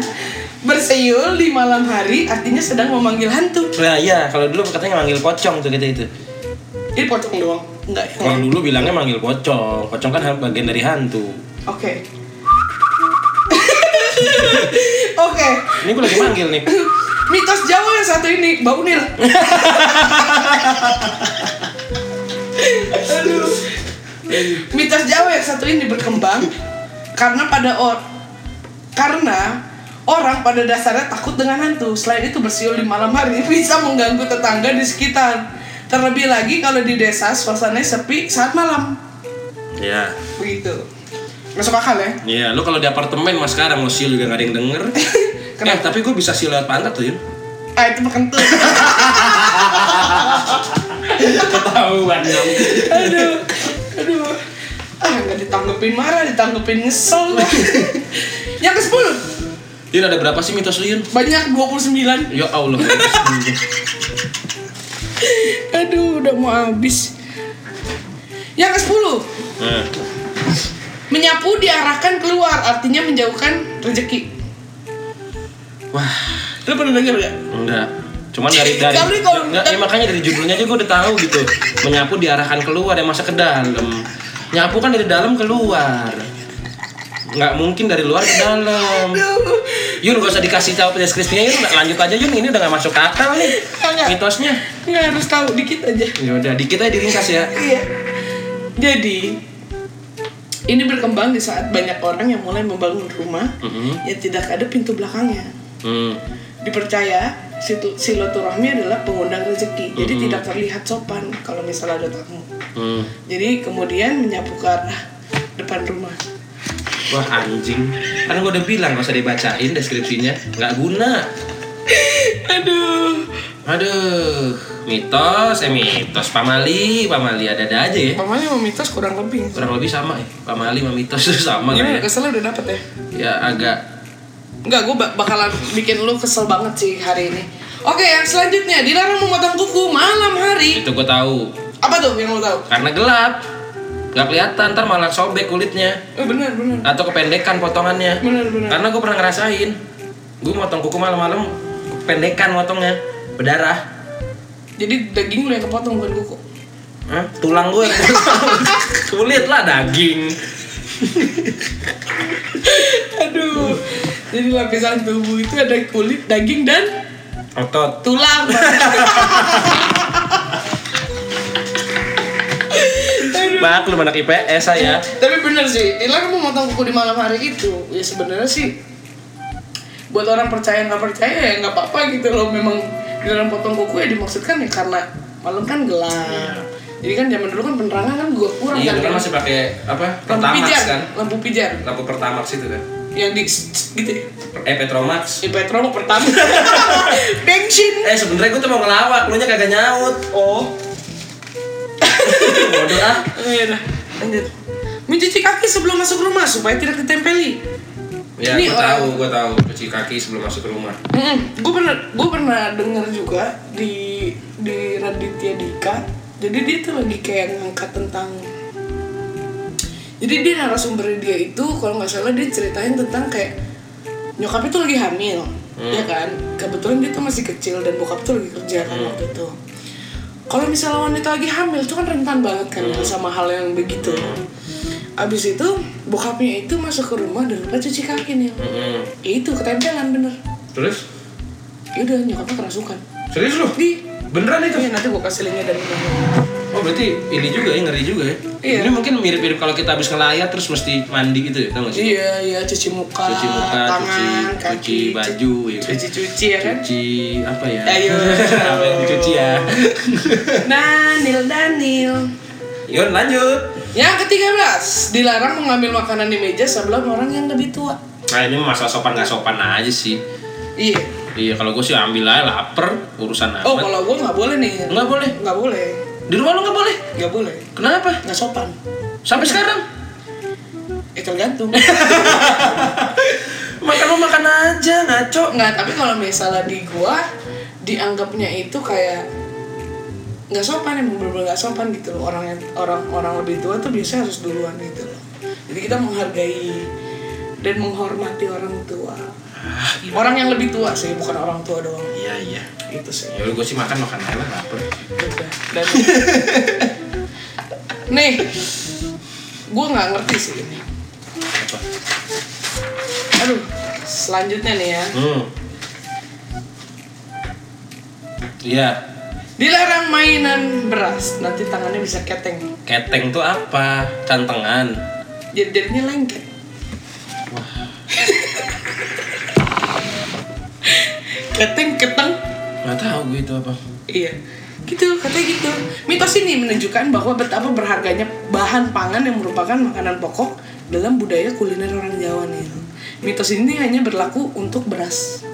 Speaker 1: Bersiul di malam hari artinya sedang memanggil hantu.
Speaker 2: Nah iya kalau dulu katanya manggil pocong tuh gitu itu
Speaker 1: Ini pocong doang? Enggak ya?
Speaker 2: kalau dulu bilangnya manggil pocong. Pocong kan bagian dari hantu.
Speaker 1: Oke. (laughs) Oke.
Speaker 2: Ini gue lagi manggil nih. (coughs)
Speaker 1: Mitos Jawa yang satu ini Bau Nil (laughs) Aduh. Mitos Jawa yang satu ini berkembang Karena pada or Karena Orang pada dasarnya takut dengan hantu. Selain itu bersiul di malam hari (laughs) Bisa mengganggu tetangga di sekitar Terlebih lagi kalau di desa Suasananya sepi saat malam
Speaker 2: ya
Speaker 1: Begitu Masuk akal ya?
Speaker 2: Iya, lu kalau di apartemen mas sekarang mau siul juga gak ada yang denger. (laughs) eh, tapi gue bisa siul lewat pantat tuh, Yun. (laughs)
Speaker 1: Ah itu berkentut (laughs)
Speaker 2: Ketahuan dong.
Speaker 1: aduh aduh ah nggak ditanggepin marah ditanggepin nyesel yang ke 10
Speaker 2: Yun ada berapa sih mitos lu, Yun?
Speaker 1: banyak 29
Speaker 2: Ya Allah. (laughs)
Speaker 1: aduh udah mau habis yang ke 10
Speaker 2: nah,
Speaker 1: menyapu diarahkan keluar artinya menjauhkan rezeki
Speaker 2: wah,
Speaker 1: lu pernah denger gak?
Speaker 2: enggak. Cuman dari dari
Speaker 1: Tapi kalau-
Speaker 2: enggak, ya makanya dari judulnya aja gue udah tahu gitu. Menyapu diarahkan keluar ya masa ke dalam. Nyapu kan dari dalam keluar. Nggak mungkin dari luar ke dalam. Yun gak usah dikasih tahu deskripsinya Yun lanjut aja Yun ini udah gak masuk akal nih
Speaker 1: Kagak.
Speaker 2: mitosnya.
Speaker 1: nggak harus tahu dikit aja
Speaker 2: Ya udah dikit aja diringkas ya.
Speaker 1: iya jadi ini berkembang di saat banyak orang yang mulai membangun rumah
Speaker 2: Mhm.
Speaker 1: yang tidak ada pintu belakangnya
Speaker 2: Hmm.
Speaker 1: dipercaya situ- silaturahmi adalah pengundang rezeki jadi tidak terlihat sopan kalau misalnya ada tamu
Speaker 2: Hmm.
Speaker 1: jadi kemudian menyapu ke arah depan rumah
Speaker 2: Wah anjing. Kan gue udah bilang gak usah dibacain deskripsinya. Nggak guna. (laughs)
Speaker 1: Aduh.
Speaker 2: Aduh. Mitos, eh mitos. Pamali, Pamali ada-ada aja ya.
Speaker 1: Mamanya mau mitos kurang lebih.
Speaker 2: Kurang lebih sama ya. Pamali sama mitos itu sama
Speaker 1: gimana?
Speaker 2: nggak ya.
Speaker 1: Kesel udah dapet ya?
Speaker 2: Ya agak.
Speaker 1: Enggak, gue bakalan bikin lu kesel banget sih hari ini. Oke, yang selanjutnya dilarang memotong kuku malam hari.
Speaker 2: Itu gue tahu.
Speaker 1: Apa tuh yang lo tahu?
Speaker 2: Karena gelap Gak kelihatan, ntar malah sobek kulitnya
Speaker 1: Eh benar benar.
Speaker 2: Atau kependekan potongannya
Speaker 1: Benar benar.
Speaker 2: Karena gue pernah ngerasain Gue motong kuku malam-malam Pendekan motongnya Berdarah
Speaker 1: Jadi daging lu yang kepotong bukan kuku.
Speaker 2: Hah? Tulang gue (laughs) Kulit lah daging
Speaker 1: Aduh. Jadi lapisan tubuh itu ada kulit, daging dan
Speaker 2: Otot
Speaker 1: tulang. (laughs)
Speaker 2: Maklum anak IPS saya
Speaker 1: Tapi bener sih, dilarang memotong kuku di malam hari itu. Ya sebenarnya sih buat orang percaya nggak percaya ya nggak apa-apa gitu loh. Memang dilarang potong kuku ya dimaksudkan ya karena malam kan gelap. Jadi kan zaman dulu kan penerangan kan gua kurang
Speaker 2: Iya,
Speaker 1: kan.
Speaker 2: kan masih pakai apa?
Speaker 1: lampu pijar,
Speaker 2: kan?
Speaker 1: lampu pijar
Speaker 2: Lampu Pertamax itu kan.
Speaker 1: yang di gitu. ya.
Speaker 2: Eh Petromax.
Speaker 1: Di Petro mau pertama. (laughs) Bensin.
Speaker 2: Eh sebenarnya gue tuh mau ngelawak, lu nya kagak nyaut.
Speaker 1: Oh.
Speaker 2: Bodoh ah.
Speaker 1: Iya dah. Lanjut. Mencuci kaki sebelum masuk rumah supaya tidak ditempeli.
Speaker 2: Ya, gue tahu, gue tahu cuci kaki sebelum masuk ke rumah.
Speaker 1: gue pernah gue pernah dengar juga di di Raditya Dika jadi dia tuh lagi kayak ngangkat tentang jadi dia narasumber dia itu kalau nggak salah dia ceritain tentang kayak nyokapnya tuh lagi hamil ya kan kebetulan dia tuh masih kecil dan bokap tuh lagi kerja kan waktu itu kalau misalnya wanita lagi hamil itu kan rentan banget kan sama hal yang begitu. Abis itu bokapnya itu masuk ke rumah dan lupa cuci kaki nih. Ya itu ketempelan bener.
Speaker 2: Terus?
Speaker 1: ya udah nyokapnya kerasukan.
Speaker 2: Serius lu?
Speaker 1: di.
Speaker 2: Beneran itu?
Speaker 1: iya nanti gue kasih linknya dari mana
Speaker 2: Oh berarti ini juga ya, ngeri juga ya?
Speaker 1: Iya.
Speaker 2: Ini mungkin mirip-mirip kalau kita habis ngelayat terus mesti mandi gitu ya, tau gak sih?
Speaker 1: iya iya cuci muka
Speaker 2: Cuci muka,
Speaker 1: tangan
Speaker 2: cuci,
Speaker 1: kaki
Speaker 2: cuci baju ya
Speaker 1: cuci cuci ya kan
Speaker 2: Cuci apa ya?
Speaker 1: Ayo. (laughs)
Speaker 2: apa yang dicuci ya? (laughs)
Speaker 1: Daniel Daniel
Speaker 2: Yun lanjut
Speaker 1: yang ke-13 dilarang mengambil makanan di meja sebelum orang yang lebih tua
Speaker 2: Nah ini masalah sopan gak sopan aja sih
Speaker 1: iya
Speaker 2: Iya kalau gue sih ambil aja lapar urusan
Speaker 1: oh
Speaker 2: amat
Speaker 1: kalau gue nggak boleh nih
Speaker 2: Nggak boleh
Speaker 1: nggak boleh
Speaker 2: Di rumah lu nggak boleh?
Speaker 1: nggak boleh.
Speaker 2: Kenapa?
Speaker 1: nggak sopan.
Speaker 2: Sampai sekarang?
Speaker 1: eh tergantung. (laughs)
Speaker 2: Makan lu makan aja ngaco.
Speaker 1: Nggak tapi kalau misalnya di gua dianggapnya itu kayak nggak sopan emang bener-bener nggak sopan gitu loh. Orang yang orang orang lebih tua tuh biasanya harus duluan gitu loh. Jadi kita menghargai dan menghormati orang tua orang yang lebih tua sih bukan orang tua doang.
Speaker 2: Iya iya.
Speaker 1: Itu sih.
Speaker 2: Ya gue sih makan makan aja lah lapar
Speaker 1: Udah. dan (laughs) nih gua nggak ngerti sih ini.
Speaker 2: Apa?
Speaker 1: aduh selanjutnya nih ya.
Speaker 2: Hmm. Iya.
Speaker 1: Dilarang mainan beras nanti tangannya bisa keteng.
Speaker 2: Keteng tuh apa? Cantengan.
Speaker 1: Jadi jadinya lengket keteng keteng.
Speaker 2: Gak tahu gue itu apa.
Speaker 1: Iya. Gitu katanya gitu. Mitos ini menunjukkan bahwa betapa berharganya bahan pangan yang merupakan makanan pokok dalam budaya kuliner orang Jawa nih. Mitos ini hanya berlaku untuk beras.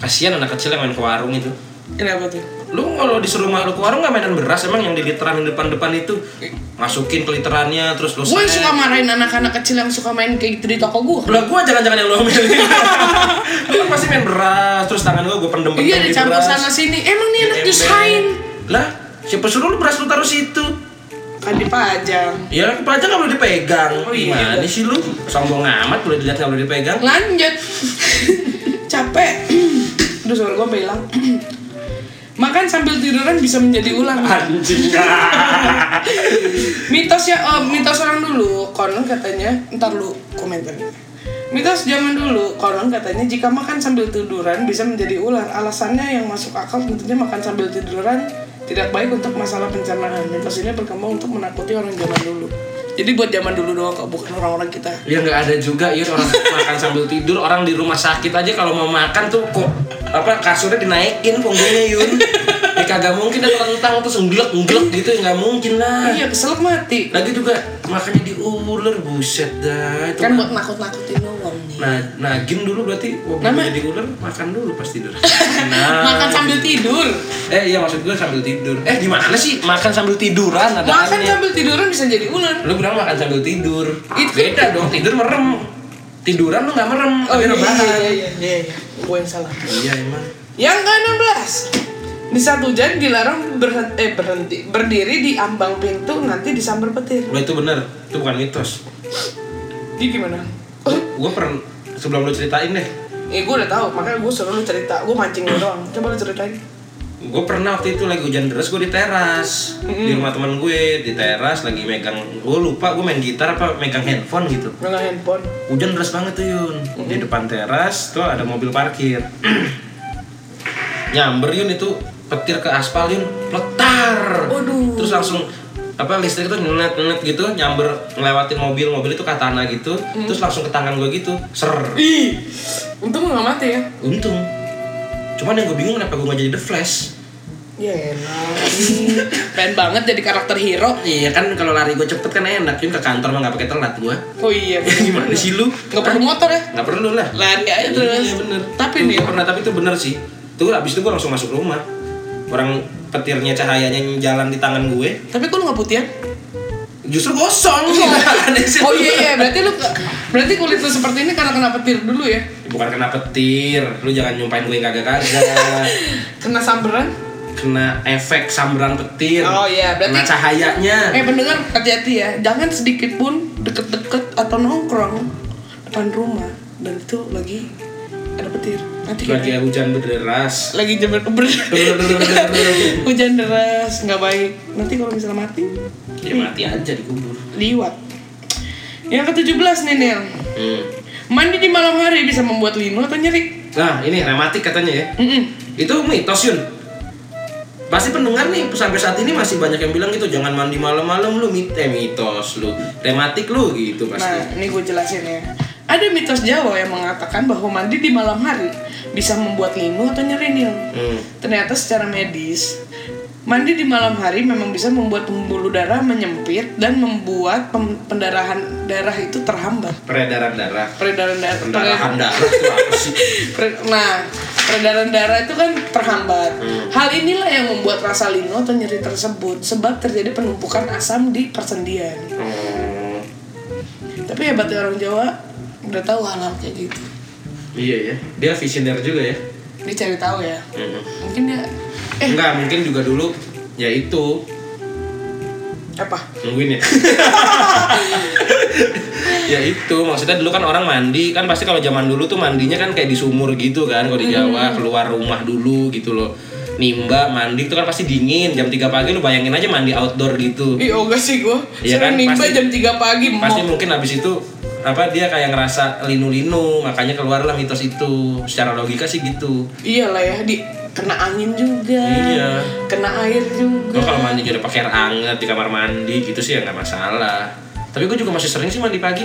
Speaker 2: Kasian anak kecil yang main ke warung itu.
Speaker 1: Kenapa tuh
Speaker 2: Lu kalau disuruh rumah lu ke warung gak mainan beras? Emang yang di literan depan-depan itu? Masukin ke literannya terus lu
Speaker 1: gue suka marahin anak-anak kecil yang suka main kayak gitu di toko gue
Speaker 2: Lah gua jangan-jangan yang lu ambil. (laughs) Lu pasti main beras Terus tangan gua gua pendem-pendem
Speaker 1: iya
Speaker 2: di
Speaker 1: dicampur
Speaker 2: beras.
Speaker 1: sana sini. Emang nih anak nyusahin.
Speaker 2: Lah siapa suruh lu beras lu taruh situ?
Speaker 1: Kan dipajang.
Speaker 2: Ya pajak nggak boleh dipegang.
Speaker 1: Oh, iya.
Speaker 2: Gimana sih lu? Sombong amat boleh dilihat nggak boleh dipegang.
Speaker 1: Lanjut. (laughs) Capek. (clears throat) Aduh suara gue bilang (clears throat) Makan sambil tiduran bisa menjadi ulang.
Speaker 2: Anjing. (laughs)
Speaker 1: Mitos ya, oh, mitos orang dulu Konon katanya, ntar lu komentarnya Mitos zaman dulu, konon katanya jika makan sambil tiduran bisa menjadi ular Alasannya yang masuk akal tentunya makan sambil tiduran tidak baik untuk masalah pencernaan. Mitos ini berkembang untuk menakuti orang zaman dulu Jadi buat zaman dulu doang kok, bukan orang-orang kita.
Speaker 2: Ya nggak ada juga ya orang (laughs) makan sambil tidur orang di rumah sakit aja kalau mau makan tuh kok apa kasurnya dinaikin punggungnya Yun ya kagak mungkin ada kentang terus ngglek ngglek gitu nggak mungkin lah.
Speaker 1: Iya, keselak mati.
Speaker 2: Lagi juga makannya di ular buset dah itu
Speaker 1: Kan buat nakut-nakutin doang nih.
Speaker 2: Nah nagin dulu berarti wah
Speaker 1: Nama-
Speaker 2: jadi ular makan dulu pas tidur. (laughs) Nah.
Speaker 1: Makan sambil tidur?
Speaker 2: Eh iya maksud gue sambil tidur. Eh gimana sih? Makan sambil tiduran ada
Speaker 1: Makan
Speaker 2: aneh.
Speaker 1: sambil tiduran bisa jadi ular
Speaker 2: lu bilang makan sambil tidur.
Speaker 1: Itu-
Speaker 2: beda dong tidur merem. Tiduran lu nggak merem
Speaker 1: Oh iya,
Speaker 2: rebahan.
Speaker 1: iya, iya, iya, iya. Gue yang salah.
Speaker 2: Iya emang.
Speaker 1: Yang ke-16 Di saat hujan dilarang berhenti, eh, berhenti Berdiri di ambang pintu nanti disambar petir.
Speaker 2: Lu itu bener, itu bukan mitos.
Speaker 1: Di gimana?
Speaker 2: Gue pernah sebelum lu ceritain deh.
Speaker 1: eh gue udah tahu. Makanya gue suruh lu cerita. Gue mancing lu doang. Coba lu ceritain.
Speaker 2: Gue pernah waktu itu lagi hujan deras gue di teras. Di rumah teman gue di teras lagi megang gue lupa gue main gitar apa megang handphone gitu.
Speaker 1: Megang handphone.
Speaker 2: Hujan deras banget tuh Yun. Di depan teras tuh ada mobil parkir. (clears throat) Nyamber Yun itu petir ke aspal Yun letar
Speaker 1: Waduh.
Speaker 2: terus langsung apa listrik itu nenet nenet gitu nyamber ngelewatin mobil mobil itu ke tanah gitu. Terus langsung ke tangan gue gitu ser.
Speaker 1: Ih Untung gak mati ya.
Speaker 2: Untung. Cuman yang gue bingung kenapa gue gak jadi the flash.
Speaker 1: Ya enak Pengen banget jadi karakter hero.
Speaker 2: Iya kan kalau lari gue cepet kan enak Yun. Ke kantor mah gak pakai telat gue
Speaker 1: Oh iya. (laughs)
Speaker 2: Gimana sih lu?
Speaker 1: Gak perlu motor ya?
Speaker 2: Nggak perlu lah.
Speaker 1: Lari aja terus.
Speaker 2: Iya bener.
Speaker 1: Tapi nih
Speaker 2: pernah tapi itu bener sih. Tuh abis itu gue langsung masuk rumah. Orang petirnya cahayanya jalan di tangan gue.
Speaker 1: Tapi kok lu gak putihan?
Speaker 2: Justru gosong. Aneh sih.
Speaker 1: Oh iya iya, berarti lu berarti kulit lu seperti ini karena kena petir dulu ya?
Speaker 2: Bukan kena petir, lu jangan nyumpain gue kagak-kagak. (laughs)
Speaker 1: Kena samberan?
Speaker 2: kena efek sambaran petir.
Speaker 1: Oh iya, berarti-
Speaker 2: kena cahayanya.
Speaker 1: Eh pendengar hati-hati ya, jangan sedikit pun deket-deket atau nongkrong depan rumah dan itu lagi ada petir. Nanti
Speaker 2: lagi
Speaker 1: kayak
Speaker 2: hujan berderas.
Speaker 1: lagi jember ber (laughs) hujan deras nggak baik. Nanti kalau misalnya mati
Speaker 2: ya mati aja dikubur.
Speaker 1: liwat. Yang ke-17 nih Nil.
Speaker 2: Hmm.
Speaker 1: Mandi di malam hari bisa membuat linu atau nyeri?
Speaker 2: Nah, ini rematik katanya ya.
Speaker 1: Mm-mm.
Speaker 2: Itu mitos Yun. Pasti pendengar nih sampai saat ini masih banyak yang bilang gitu jangan mandi malam-malam lu mit eh, mitos lu rematik lu gitu pasti.
Speaker 1: Nah, ini gue jelasin ya. Ada mitos Jawa yang mengatakan bahwa mandi di malam hari bisa membuat linu atau nyeri Nil.
Speaker 2: Hmm.
Speaker 1: Ternyata secara medis, mandi di malam hari memang bisa membuat pembuluh darah menyempit dan membuat pendarahan darah itu terhambat.
Speaker 2: Peredaran darah.
Speaker 1: Peredaran darah.
Speaker 2: Pendarahan darah (laughs)
Speaker 1: nah, peredaran darah itu kan terhambat.
Speaker 2: Hmm.
Speaker 1: Hal inilah yang membuat rasa linu atau nyeri tersebut sebab terjadi penumpukan asam di persendian.
Speaker 2: Oh,
Speaker 1: Tapi hebatnya orang Jawa udah tahu hal-hal kayak gitu.
Speaker 2: iya ya. Dia visioner juga ya.
Speaker 1: Dia cari tahu ya.
Speaker 2: Hmm.
Speaker 1: Mungkin dia eh
Speaker 2: Enggak, mungkin juga dulu ya itu
Speaker 1: apa?
Speaker 2: nungguin ya. (laughs) ya itu maksudnya dulu kan orang mandi kan pasti kalau zaman dulu tuh mandinya kan kayak di sumur gitu kan kalau di Jawa keluar rumah dulu gitu loh nimba mandi itu kan pasti dingin jam 3 pagi lu bayangin aja mandi outdoor gitu
Speaker 1: Ih, oh gak sih
Speaker 2: Iya
Speaker 1: Sering
Speaker 2: kan,
Speaker 1: nimba
Speaker 2: pasti-
Speaker 1: jam 3 pagi
Speaker 2: pasti mungkin habis itu apa dia kayak ngerasa linu-linu makanya keluarlah mitos itu secara logika sih gitu
Speaker 1: Iyalah ya, di kena angin juga
Speaker 2: Iya.
Speaker 1: Kena air juga
Speaker 2: Gue kalau mandi udah pakai air anget di kamar mandi gitu sih ya nggak masalah. Tapi gue juga masih sering sih mandi pagi.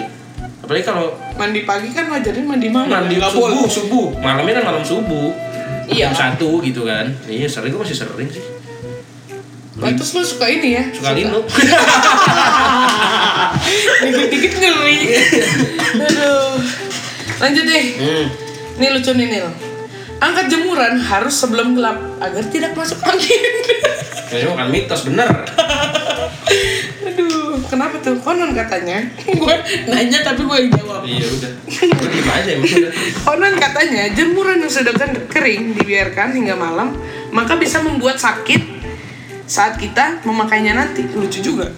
Speaker 2: Apalagi kalau
Speaker 1: Mandi pagi kan wajarin mandi malam
Speaker 2: mandi
Speaker 1: Nggak
Speaker 2: subuh,
Speaker 1: boleh.
Speaker 2: subuh. Malamnya kan malam subuh.
Speaker 1: Iya.
Speaker 2: Jam satu gitu kan. Iya sering gue masih sering sih.
Speaker 1: Lantas lu suka ini ya?
Speaker 2: Suka linu. (laughs)
Speaker 1: Dikit-dikit ngeri Aduh Lanjut deh
Speaker 2: hmm.
Speaker 1: Nih lucu nih Nil Angkat jemuran harus sebelum gelap agar tidak masuk angin. (laughs)
Speaker 2: Ini bukan mitos bener.
Speaker 1: Aduh, kenapa tuh? Konon katanya. (laughs) gue nanya tapi gue yang jawab.
Speaker 2: Iya udah. Gue aja udah.
Speaker 1: Konon katanya jemuran yang sudah kering dibiarkan hingga malam maka bisa membuat sakit saat kita memakainya nanti. Lucu juga.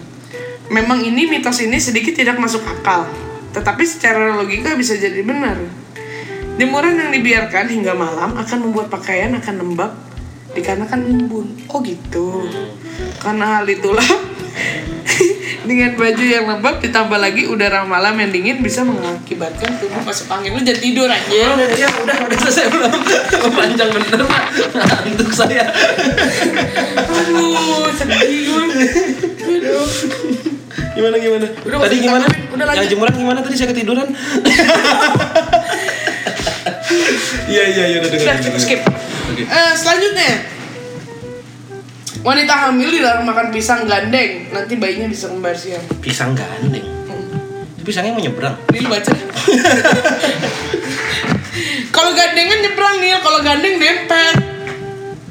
Speaker 1: Memang ini mitos ini sedikit tidak masuk akal, tetapi secara logika bisa jadi benar. Jemuran yang dibiarkan hingga malam akan membuat pakaian akan lembab dikarenakan embun. Oh gitu. Karena hal itulah (laughs) dengan baju yang lembab ditambah lagi udara malam yang dingin bisa mengakibatkan tubuh masuk angin. Lu jangan tidur aja.
Speaker 2: Ya udah, ya udah, udah selesai belum? (laughs) Panjang bener pak. Ngantuk saya.
Speaker 1: Aduh, sedih gue. Aduh.
Speaker 2: Gimana gimana?
Speaker 1: Udah,
Speaker 2: tadi gimana?
Speaker 1: Udah,
Speaker 2: Yang
Speaker 1: lanjut.
Speaker 2: jemuran gimana tadi saya ketiduran? (laughs) Iya iya iya Udah, dengar.
Speaker 1: skip.
Speaker 2: Oke.
Speaker 1: Eh, selanjutnya. Wanita hamil dilarang makan pisang gandeng, nanti bayinya bisa kembar siang.
Speaker 2: Pisang gandeng. Itu pisangnya mau nyebrang.
Speaker 1: Ini lu baca. (laughs) kalau gandengan nyebrang nih, kalau gandeng dempet.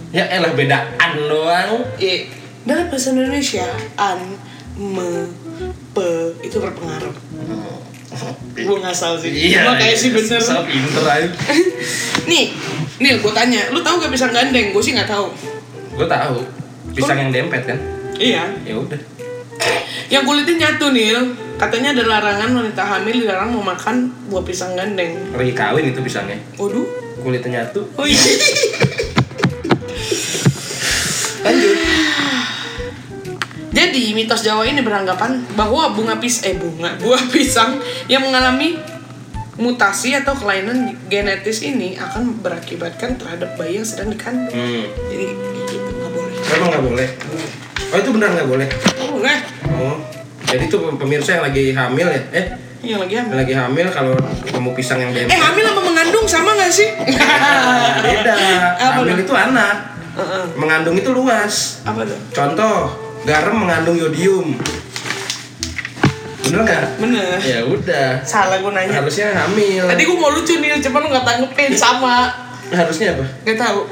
Speaker 2: Ya elah bedaan doang.
Speaker 1: Iya. Dalam bahasa Indonesia, an, me, pe itu berpengaruh. Gue ngasal sih. Cuma kayak sih bener.
Speaker 2: So pinter aja. (laughs)
Speaker 1: Nih, nih gue tanya, lu tahu gak pisang gandeng? Gue sih nggak tahu.
Speaker 2: Gue tahu. Pisang yang dempet kan?
Speaker 1: Iya.
Speaker 2: Ya udah.
Speaker 1: Yang kulitnya nyatu nih, katanya ada larangan wanita hamil dilarang memakan buah pisang gandeng.
Speaker 2: Lagi kawin itu pisangnya.
Speaker 1: Waduh.
Speaker 2: Kulitnya nyatu.
Speaker 1: Oh iya. (laughs)
Speaker 2: Lanjut.
Speaker 1: Jadi mitos Jawa ini beranggapan bahwa bunga pis eh bunga (laughs) buah pisang yang mengalami mutasi atau kelainan genetis ini akan berakibatkan terhadap bayi yang sedang dikandung.
Speaker 2: Hmm.
Speaker 1: Jadi gitu nggak boleh.
Speaker 2: Emang nggak boleh. Oh itu benar nggak boleh.
Speaker 1: Boleh.
Speaker 2: Oh. Jadi tuh pemirsa yang lagi hamil ya? Eh,
Speaker 1: Yang lagi
Speaker 2: yang
Speaker 1: hamil.
Speaker 2: lagi hamil kalau ketemu pisang yang dempet.
Speaker 1: Eh hamil apa mengandung sama nggak sih? (laughs)
Speaker 2: Beda.
Speaker 1: Apa
Speaker 2: hamil itu anak.
Speaker 1: Heeh.
Speaker 2: Mengandung itu luas.
Speaker 1: Apa tuh?
Speaker 2: Contoh, garam mengandung yodium. Bener nggak?
Speaker 1: Bener.
Speaker 2: Ya udah.
Speaker 1: Salah gue nanya.
Speaker 2: Harusnya hamil.
Speaker 1: Tadi gue mau lucu nih, cuman lu nggak tanggepin sama.
Speaker 2: Harusnya apa?
Speaker 1: Gak tahu. (laughs)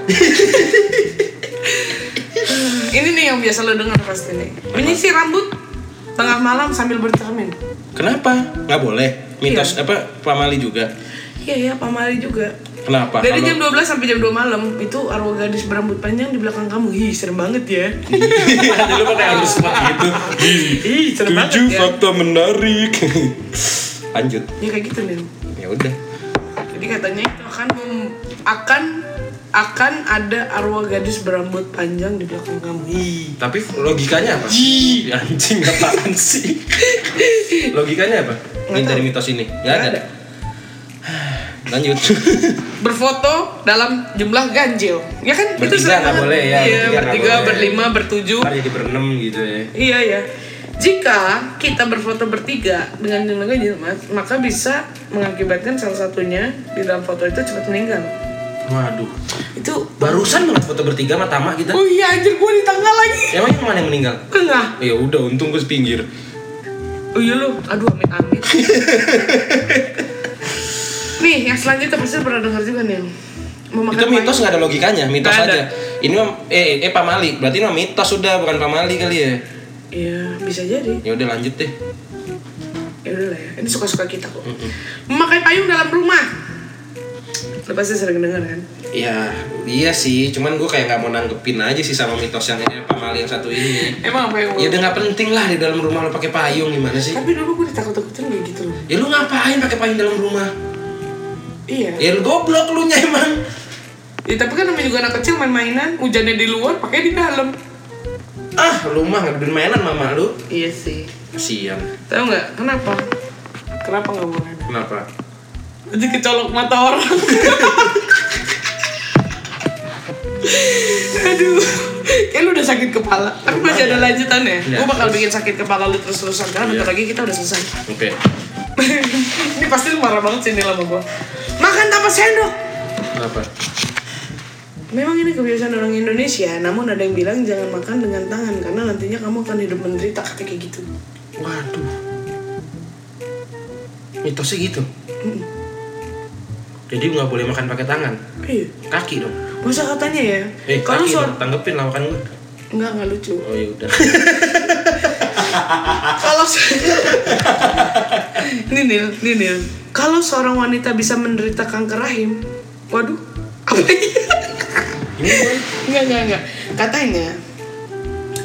Speaker 1: Ini nih yang biasa lo dengar pasti nih. Menyisir rambut tengah malam sambil bercermin.
Speaker 2: Kenapa? Nggak boleh. Mitos apa pamali juga.
Speaker 1: Iya ya, pamali juga.
Speaker 2: Kenapa?
Speaker 1: Dari
Speaker 2: Kalau-
Speaker 1: jam 12 sampai jam 2 malam itu arwah gadis berambut panjang di belakang kamu. Ih, serem banget ya. (laughs)
Speaker 2: Jadi lu pakai halus banget gitu.
Speaker 1: Ih, serem banget ya.
Speaker 2: fakta menarik. (laughs) Lanjut.
Speaker 1: Ya kayak gitu nih.
Speaker 2: Ya udah.
Speaker 1: Jadi katanya itu akan mem- akan akan ada arwah gadis berambut panjang di belakang kamu. Ih.
Speaker 2: Tapi logikanya apa? Anjing apaan sih? (laughs) logikanya apa? Ini dari mitos ini. Nggak
Speaker 1: Nggak
Speaker 2: ada.
Speaker 1: ada.
Speaker 2: Lanjut. (laughs)
Speaker 1: Berfoto dalam jumlah ganjil. Ya kan
Speaker 2: Bertiga
Speaker 1: sering
Speaker 2: nggak
Speaker 1: banget.
Speaker 2: boleh ya,
Speaker 1: Iya,
Speaker 2: bertiga nggak
Speaker 1: bertiga,
Speaker 2: boleh.
Speaker 1: berlima, bertujuh.
Speaker 2: Ntar jadi berenam gitu ya.
Speaker 1: Iya ya. Jika kita berfoto bertiga dengan jumlah ganjil, maka bisa mengakibatkan salah satunya di dalam foto itu cepat meninggal.
Speaker 2: Waduh.
Speaker 1: Itu
Speaker 2: Barusan banget foto bertiga sama Tama kita.
Speaker 1: Oh iya anjir gue di tengah lagi.
Speaker 2: Emang yang mana yang meninggal?
Speaker 1: Tengah.
Speaker 2: Ya udah, untung gue sepinggir.
Speaker 1: Oh iya lu. Aduh amit amit. (laughs) Nih yang selanjutnya pasti pernah dengar juga nih. Memakan
Speaker 2: Itu mitos nggak ada logikanya, mitos
Speaker 1: ada.
Speaker 2: aja. Ini mah eh eh pamali, berarti mah mitos sudah bukan pamali kali ya.
Speaker 1: Iya bisa jadi.
Speaker 2: Ya udah lanjut deh.
Speaker 1: Ya udah lah ya. Ini suka-suka kita kok. Memakai payung dalam rumah. Lu pasti sering dengar kan?
Speaker 2: Ya, iya sih, cuman gue kayak nggak mau nanggepin aja sih sama mitos yang ini pamali yang satu ini.
Speaker 1: Emang apa yang
Speaker 2: Ya udah nggak penting lah di dalam rumah lo pakai payung gimana sih?
Speaker 1: Tapi dulu gue ditakut-takutin kayak gitu loh.
Speaker 2: Ya lu ngapain pakai payung dalam rumah?
Speaker 1: Iya.
Speaker 2: Ya lu goblok lu nya emang.
Speaker 1: Ya tapi kan namanya juga anak kecil main-mainan, hujannya di luar, pakai di dalam.
Speaker 2: Ah, lu mah nggak mainan mama lu.
Speaker 1: Iya sih.
Speaker 2: Kasian.
Speaker 1: Tahu nggak? Kenapa? Kenapa nggak boleh?
Speaker 2: Kenapa?
Speaker 1: Nanti kecolok mata orang. (laughs) Aduh, kayak lu udah sakit kepala. Tapi masih ada lanjutannya.
Speaker 2: Ya,
Speaker 1: Gue bakal
Speaker 2: terus.
Speaker 1: bikin sakit kepala lu terus-terusan karena bentar
Speaker 2: Iya.
Speaker 1: lagi kita udah selesai.
Speaker 2: Oke. (laughs)
Speaker 1: Ini pasti lu marah banget sih ini lama gue. Makan tanpa sendok.
Speaker 2: Kenapa?
Speaker 1: Memang ini kebiasaan orang Indonesia, namun ada yang bilang jangan makan dengan tangan karena nantinya kamu akan hidup menderita katanya kayak gitu.
Speaker 2: Waduh. Mitosnya gitu.
Speaker 1: Mm.
Speaker 2: Jadi nggak boleh makan pakai tangan,
Speaker 1: Iya.
Speaker 2: kaki dong.
Speaker 1: Masa katanya ya?
Speaker 2: Eh,
Speaker 1: kalau
Speaker 2: kaki
Speaker 1: soal.
Speaker 2: Tanggepin lah makan gue.
Speaker 1: enggak enggak lucu.
Speaker 2: Oh ya udah. (laughs)
Speaker 1: Kalau se- (laughs) ini Nil, ini Nil. Kalau seorang wanita bisa menderita kanker rahim, waduh, apa
Speaker 2: boy.
Speaker 1: Enggak, enggak, enggak. Katanya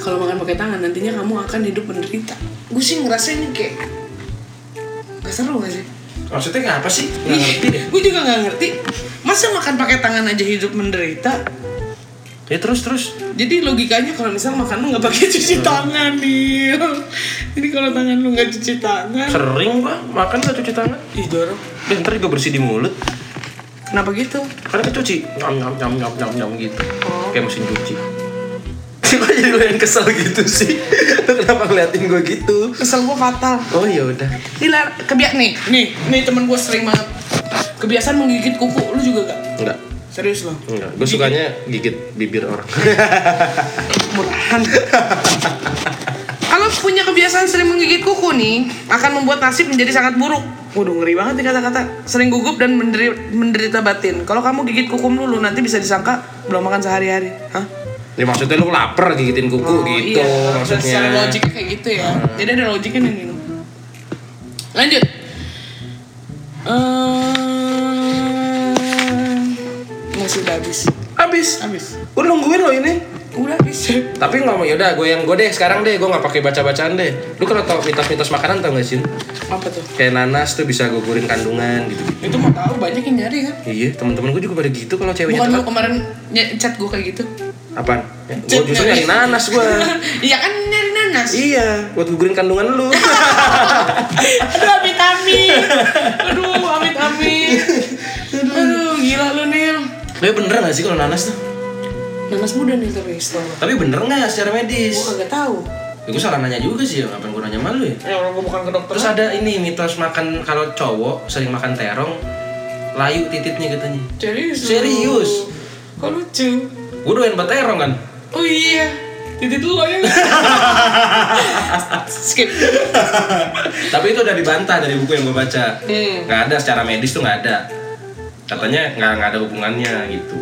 Speaker 1: kalau makan pakai tangan nantinya kamu akan hidup menderita. Gue sih ngerasa ini kayak gak seru gak sih?
Speaker 2: Maksudnya nggak apa sih? Nggak ngerti.
Speaker 1: Gue juga nggak ngerti. Masa makan pakai tangan aja hidup menderita?
Speaker 2: Ya terus terus.
Speaker 1: Jadi logikanya kalau misal makan lu nggak pakai cuci tangan nih. Jadi kalau tangan lu nggak cuci tangan,
Speaker 2: Sering gua makan nggak cuci tangan.
Speaker 1: ih dorong.
Speaker 2: Dan ntar juga bersih di mulut.
Speaker 1: Kenapa gitu?
Speaker 2: Karena kecuci. Nyam nyam nyam nyam nyam nyam gitu.
Speaker 1: Oh.
Speaker 2: Kayak mesin cuci. (laughs) Kok jadi lo yang kesel gitu sih? (laughs) Lo kenapa ngeliatin gue gitu?
Speaker 1: Kesel gua fatal.
Speaker 2: Oh ya udah.
Speaker 1: Ini lah kebiak nih, nih, nih temen gue sering banget. Kebiasaan menggigit kuku, lu juga gak?
Speaker 2: Enggak.
Speaker 1: Serius lo?
Speaker 2: Enggak. Gue sukanya gigit bibir orang.
Speaker 1: Murahan. Kalau punya kebiasaan sering menggigit kuku nih, akan membuat nasib menjadi sangat buruk. Waduh, ngeri banget nih kata-kata. Sering gugup dan menderi- menderita batin. Kalau kamu gigit kuku dulu, nanti bisa disangka belum makan sehari-hari. Hah?
Speaker 2: ya maksudnya lu lapar gigitin kuku
Speaker 1: Oh,
Speaker 2: gitu
Speaker 1: iya.
Speaker 2: maksudnya.
Speaker 1: Secara logiknya kayak gitu ya. Jadi ada logiknya nih. Lanjut. Eh, Habis.
Speaker 2: Habis. Udah nungguin lo ini.
Speaker 1: Udah habis. (laughs)
Speaker 2: Tapi nggak mau yaudah gue yang gue deh sekarang deh gue nggak pakai baca bacaan deh. Lu kalau tau mitos-mitos makanan tau gak sih?
Speaker 1: Apa tuh?
Speaker 2: Kayak nanas tuh bisa gugurin kandungan gitu.
Speaker 1: Itu mau tahu banyak yang nyari kan?
Speaker 2: Iya teman-teman gue juga pada gitu kalau ceweknya
Speaker 1: Bukan lu kemarin chat gue kayak gitu.
Speaker 2: Apaan? Ya, gue justru nyari nanas gue. (laughs)
Speaker 1: Iya kan nyari nanas.
Speaker 2: iya, buat gugurin kandungan lu. (laughs)
Speaker 1: Aduh amit amit. Aduh amit amit.
Speaker 2: Tapi bener gak sih kalau nanas tuh?
Speaker 1: Nanas muda nih tapi setelah.
Speaker 2: Tapi bener gak secara medis?
Speaker 1: Gue kagak tahu.
Speaker 2: Ya, gue salah nanya juga sih ya, ngapain gue nanya malu ya?
Speaker 1: Ya orang gue bukan ke dokter.
Speaker 2: Terus ada ini mitos makan kalau cowok sering makan terong layu tititnya katanya.
Speaker 1: Serius?
Speaker 2: Serius.
Speaker 1: Kok lucu?
Speaker 2: Gue doain buat terong kan.
Speaker 1: Oh iya. Titit lu ya. (laughs) Skip.
Speaker 2: Tapi itu udah dibantah dari buku yang gue baca.
Speaker 1: Hmm.
Speaker 2: Nggak ada secara medis tuh nggak ada. Katanya nggak nggak ada hubungannya gitu.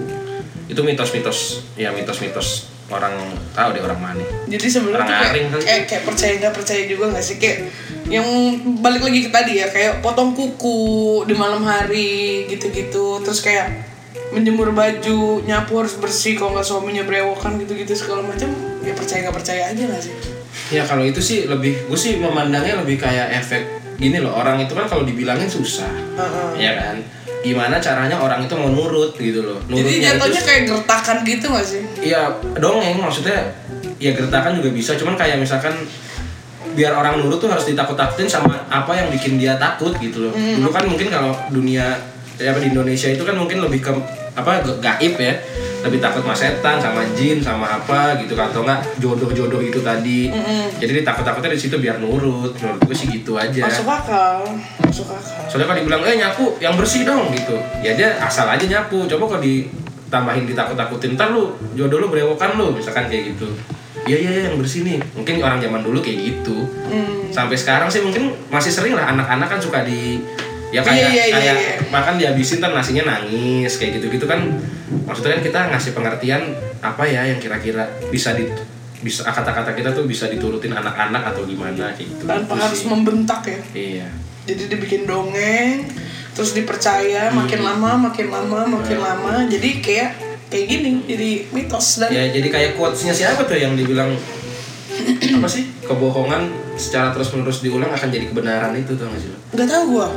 Speaker 2: Itu mitos-mitos, ya mitos-mitos orang tahu deh orang mana.
Speaker 1: Jadi sebenarnya kayak,
Speaker 2: aring kali.
Speaker 1: kayak, kayak percaya nggak percaya juga nggak sih? Kayak yang balik lagi ke tadi ya kayak potong kuku di malam hari gitu-gitu. Terus kayak menjemur baju nyapu harus bersih kalau nggak suaminya berewokan gitu-gitu segala macam. Ya percaya nggak percaya aja nggak sih?
Speaker 2: Ya kalau itu sih lebih gue sih memandangnya lebih kayak efek gini loh. Orang itu kan kalau dibilangin susah
Speaker 1: Heeh.
Speaker 2: ya kan gimana caranya orang itu mau nurut gitu loh
Speaker 1: jadi
Speaker 2: Nurutnya
Speaker 1: jatuhnya
Speaker 2: itu
Speaker 1: kayak gertakan gitu nggak sih
Speaker 2: Iya dongeng maksudnya ya gertakan juga bisa cuman kayak misalkan biar orang nurut tuh harus ditakut-takutin sama apa yang bikin dia takut gitu loh. Dulu kan mungkin kalau dunia ya apa di Indonesia itu kan mungkin lebih ke apa gaib ya. Lebih takut sama setan, sama jin, sama apa gitu kan atau enggak jodoh-jodoh itu tadi. Jadi ditakut-takutnya di situ biar nurut. Menurut gue sih gitu aja.
Speaker 1: masuk akal masuk akal
Speaker 2: Soalnya kalau dibilang, eh nyapu yang bersih dong gitu. Ya dia asal aja nyapu. Coba kalau ditambahin ditakut-takutin, ntar lu jodoh lu berewokan lu, misalkan kayak gitu. Iya iya iya, yang bersih nih. Mungkin orang zaman dulu kayak gitu.
Speaker 1: Hmm.
Speaker 2: Sampai sekarang sih mungkin masih sering lah anak-anak kan suka di ya kayak
Speaker 1: Iya, iya, iya,
Speaker 2: kayak
Speaker 1: iya.
Speaker 2: makan dihabisin ntar nasinya nangis kayak gitu-gitu kan. Maksudnya kan kita ngasih pengertian apa ya yang kira-kira bisa di bisa kata-kata kita tuh bisa diturutin anak-anak atau gimana kayak gitu.
Speaker 1: Tanpa
Speaker 2: Gitu
Speaker 1: harus
Speaker 2: sih.
Speaker 1: membentak ya.
Speaker 2: Iya.
Speaker 1: Jadi dibikin dongeng terus dipercaya makin lama makin lama makin lama. Jadi kayak kayak gini jadi mitos dan
Speaker 2: Ya jadi kayak quotesnya siapa tuh yang dibilang apa sih kebohongan secara terus menerus diulang akan jadi kebenaran itu tuh nggak sih
Speaker 1: nggak tahu gua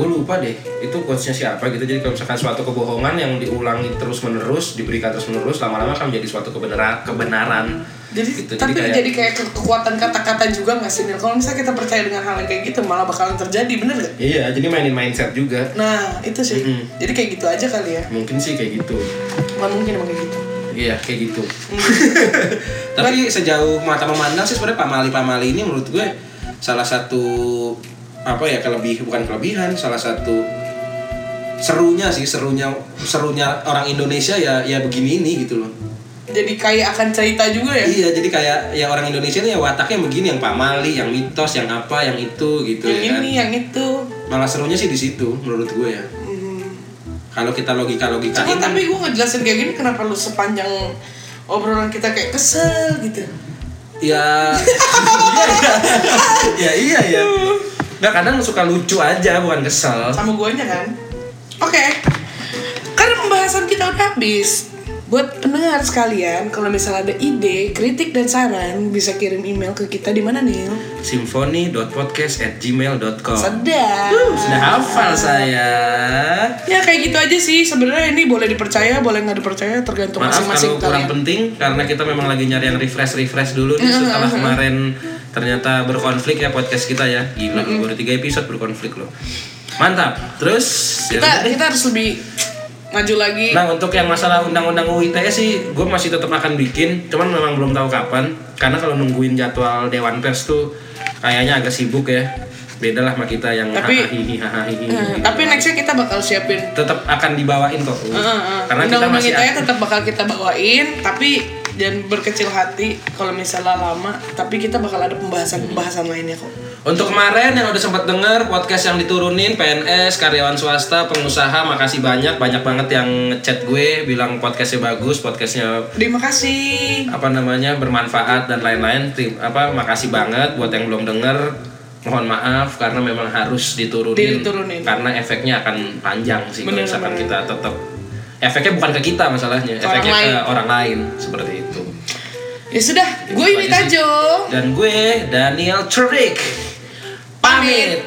Speaker 2: Gue lupa deh itu quotesnya siapa gitu. Jadi kalau misalkan suatu kebohongan yang diulangi terus menerus diberikan terus menerus lama-lama akan menjadi suatu kebenaran kebenaran.
Speaker 1: Jadi
Speaker 2: gitu.
Speaker 1: Tapi
Speaker 2: jadi kayak
Speaker 1: jadi kayak ke- kekuatan kata-kata juga nggak sih kalau misalnya kita percaya dengan hal yang kayak gitu malah bakalan terjadi bener gak?
Speaker 2: iya jadi mainin mindset juga.
Speaker 1: Nah itu sih.
Speaker 2: Mm-mm.
Speaker 1: jadi kayak gitu aja kali ya?
Speaker 2: Mungkin sih kayak gitu.
Speaker 1: Nggak mungkin emang kayak gitu?
Speaker 2: Iya kayak gitu. (laughs) Tapi sejauh mata memandang sih sebenarnya pamali pamali ini menurut gue salah satu apa ya kelebih bukan kelebihan salah satu serunya sih serunya serunya orang Indonesia ya ya begini ini gitu loh.
Speaker 1: jadi kayak akan cerita juga ya
Speaker 2: Iya jadi kayak ya orang Indonesia ini ya wataknya begini yang pamali, yang mitos, yang apa, yang itu gitu
Speaker 1: yang
Speaker 2: ya kan.
Speaker 1: ini yang itu
Speaker 2: Malah serunya sih di situ menurut gue ya.
Speaker 1: Hmm.
Speaker 2: Kalau kita logika logika
Speaker 1: Cuma tapi gue ngejelasin kayak gini kenapa lu sepanjang obrolan kita kayak kesel gitu
Speaker 2: Ya, (laughs) (laughs) iya, iya, iya, iya. Nggak kadang suka lucu aja, bukan kesel.
Speaker 1: sama guanya kan? Oke. Karena pembahasan kita udah habis buat pendengar sekalian kalau misalnya ada ide kritik dan saran bisa kirim email ke kita di mana nih
Speaker 2: Symphony.podcast@gmail.com.
Speaker 1: sedap.
Speaker 2: Sudah hafal saya.
Speaker 1: ya kayak gitu aja sih. Sebenarnya ini boleh dipercaya boleh nggak dipercaya tergantung
Speaker 2: Maaf
Speaker 1: masing-masing
Speaker 2: kalau kurang
Speaker 1: kalian.
Speaker 2: penting karena kita memang lagi nyari yang refresh refresh dulu nih setelah kemarin ternyata berkonflik ya podcast kita ya. Gila, baru tiga episode berkonflik loh. Mantap. Terus ya
Speaker 1: kita
Speaker 2: deh.
Speaker 1: kita harus lebih maju lagi
Speaker 2: Nah untuk yang masalah undang-undang UU ITE sih gue masih tetap akan bikin Cuman memang belum tahu kapan Karena kalau nungguin jadwal Dewan Pers tuh kayaknya agak sibuk ya Beda lah sama kita yang
Speaker 1: Tapi-
Speaker 2: hahaha, hahaha,
Speaker 1: Hmm, tapi nextnya kita bakal siapin
Speaker 2: Tetap akan dibawain kok UU.
Speaker 1: Heeh,
Speaker 2: Karena kita masih
Speaker 1: ITE tetap bakal kita bawain tapi jangan berkecil hati kalau misalnya lama tapi kita bakal ada pembahasan-pembahasan lainnya kok.
Speaker 2: Untuk kemarin yang udah sempat denger podcast yang diturunin PNS, karyawan swasta, pengusaha makasih banyak. Banyak banget yang ngechat gue bilang podcastnya bagus, podcastnya
Speaker 1: terima kasih.
Speaker 2: apa namanya bermanfaat dan lain-lain. Apa makasih banget buat yang belum denger. Mohon maaf karena memang harus diturunin,
Speaker 1: Diturunin.
Speaker 2: karena efeknya akan panjang sih kalau misalkan
Speaker 1: bener.
Speaker 2: kita tetap efeknya bukan ke kita masalahnya
Speaker 1: Ke orang
Speaker 2: efeknya ke
Speaker 1: lain.
Speaker 2: orang lain. Seperti itu.
Speaker 1: Ya sudah gue ini. Tajo
Speaker 2: dan gue Daniel Cerik pamit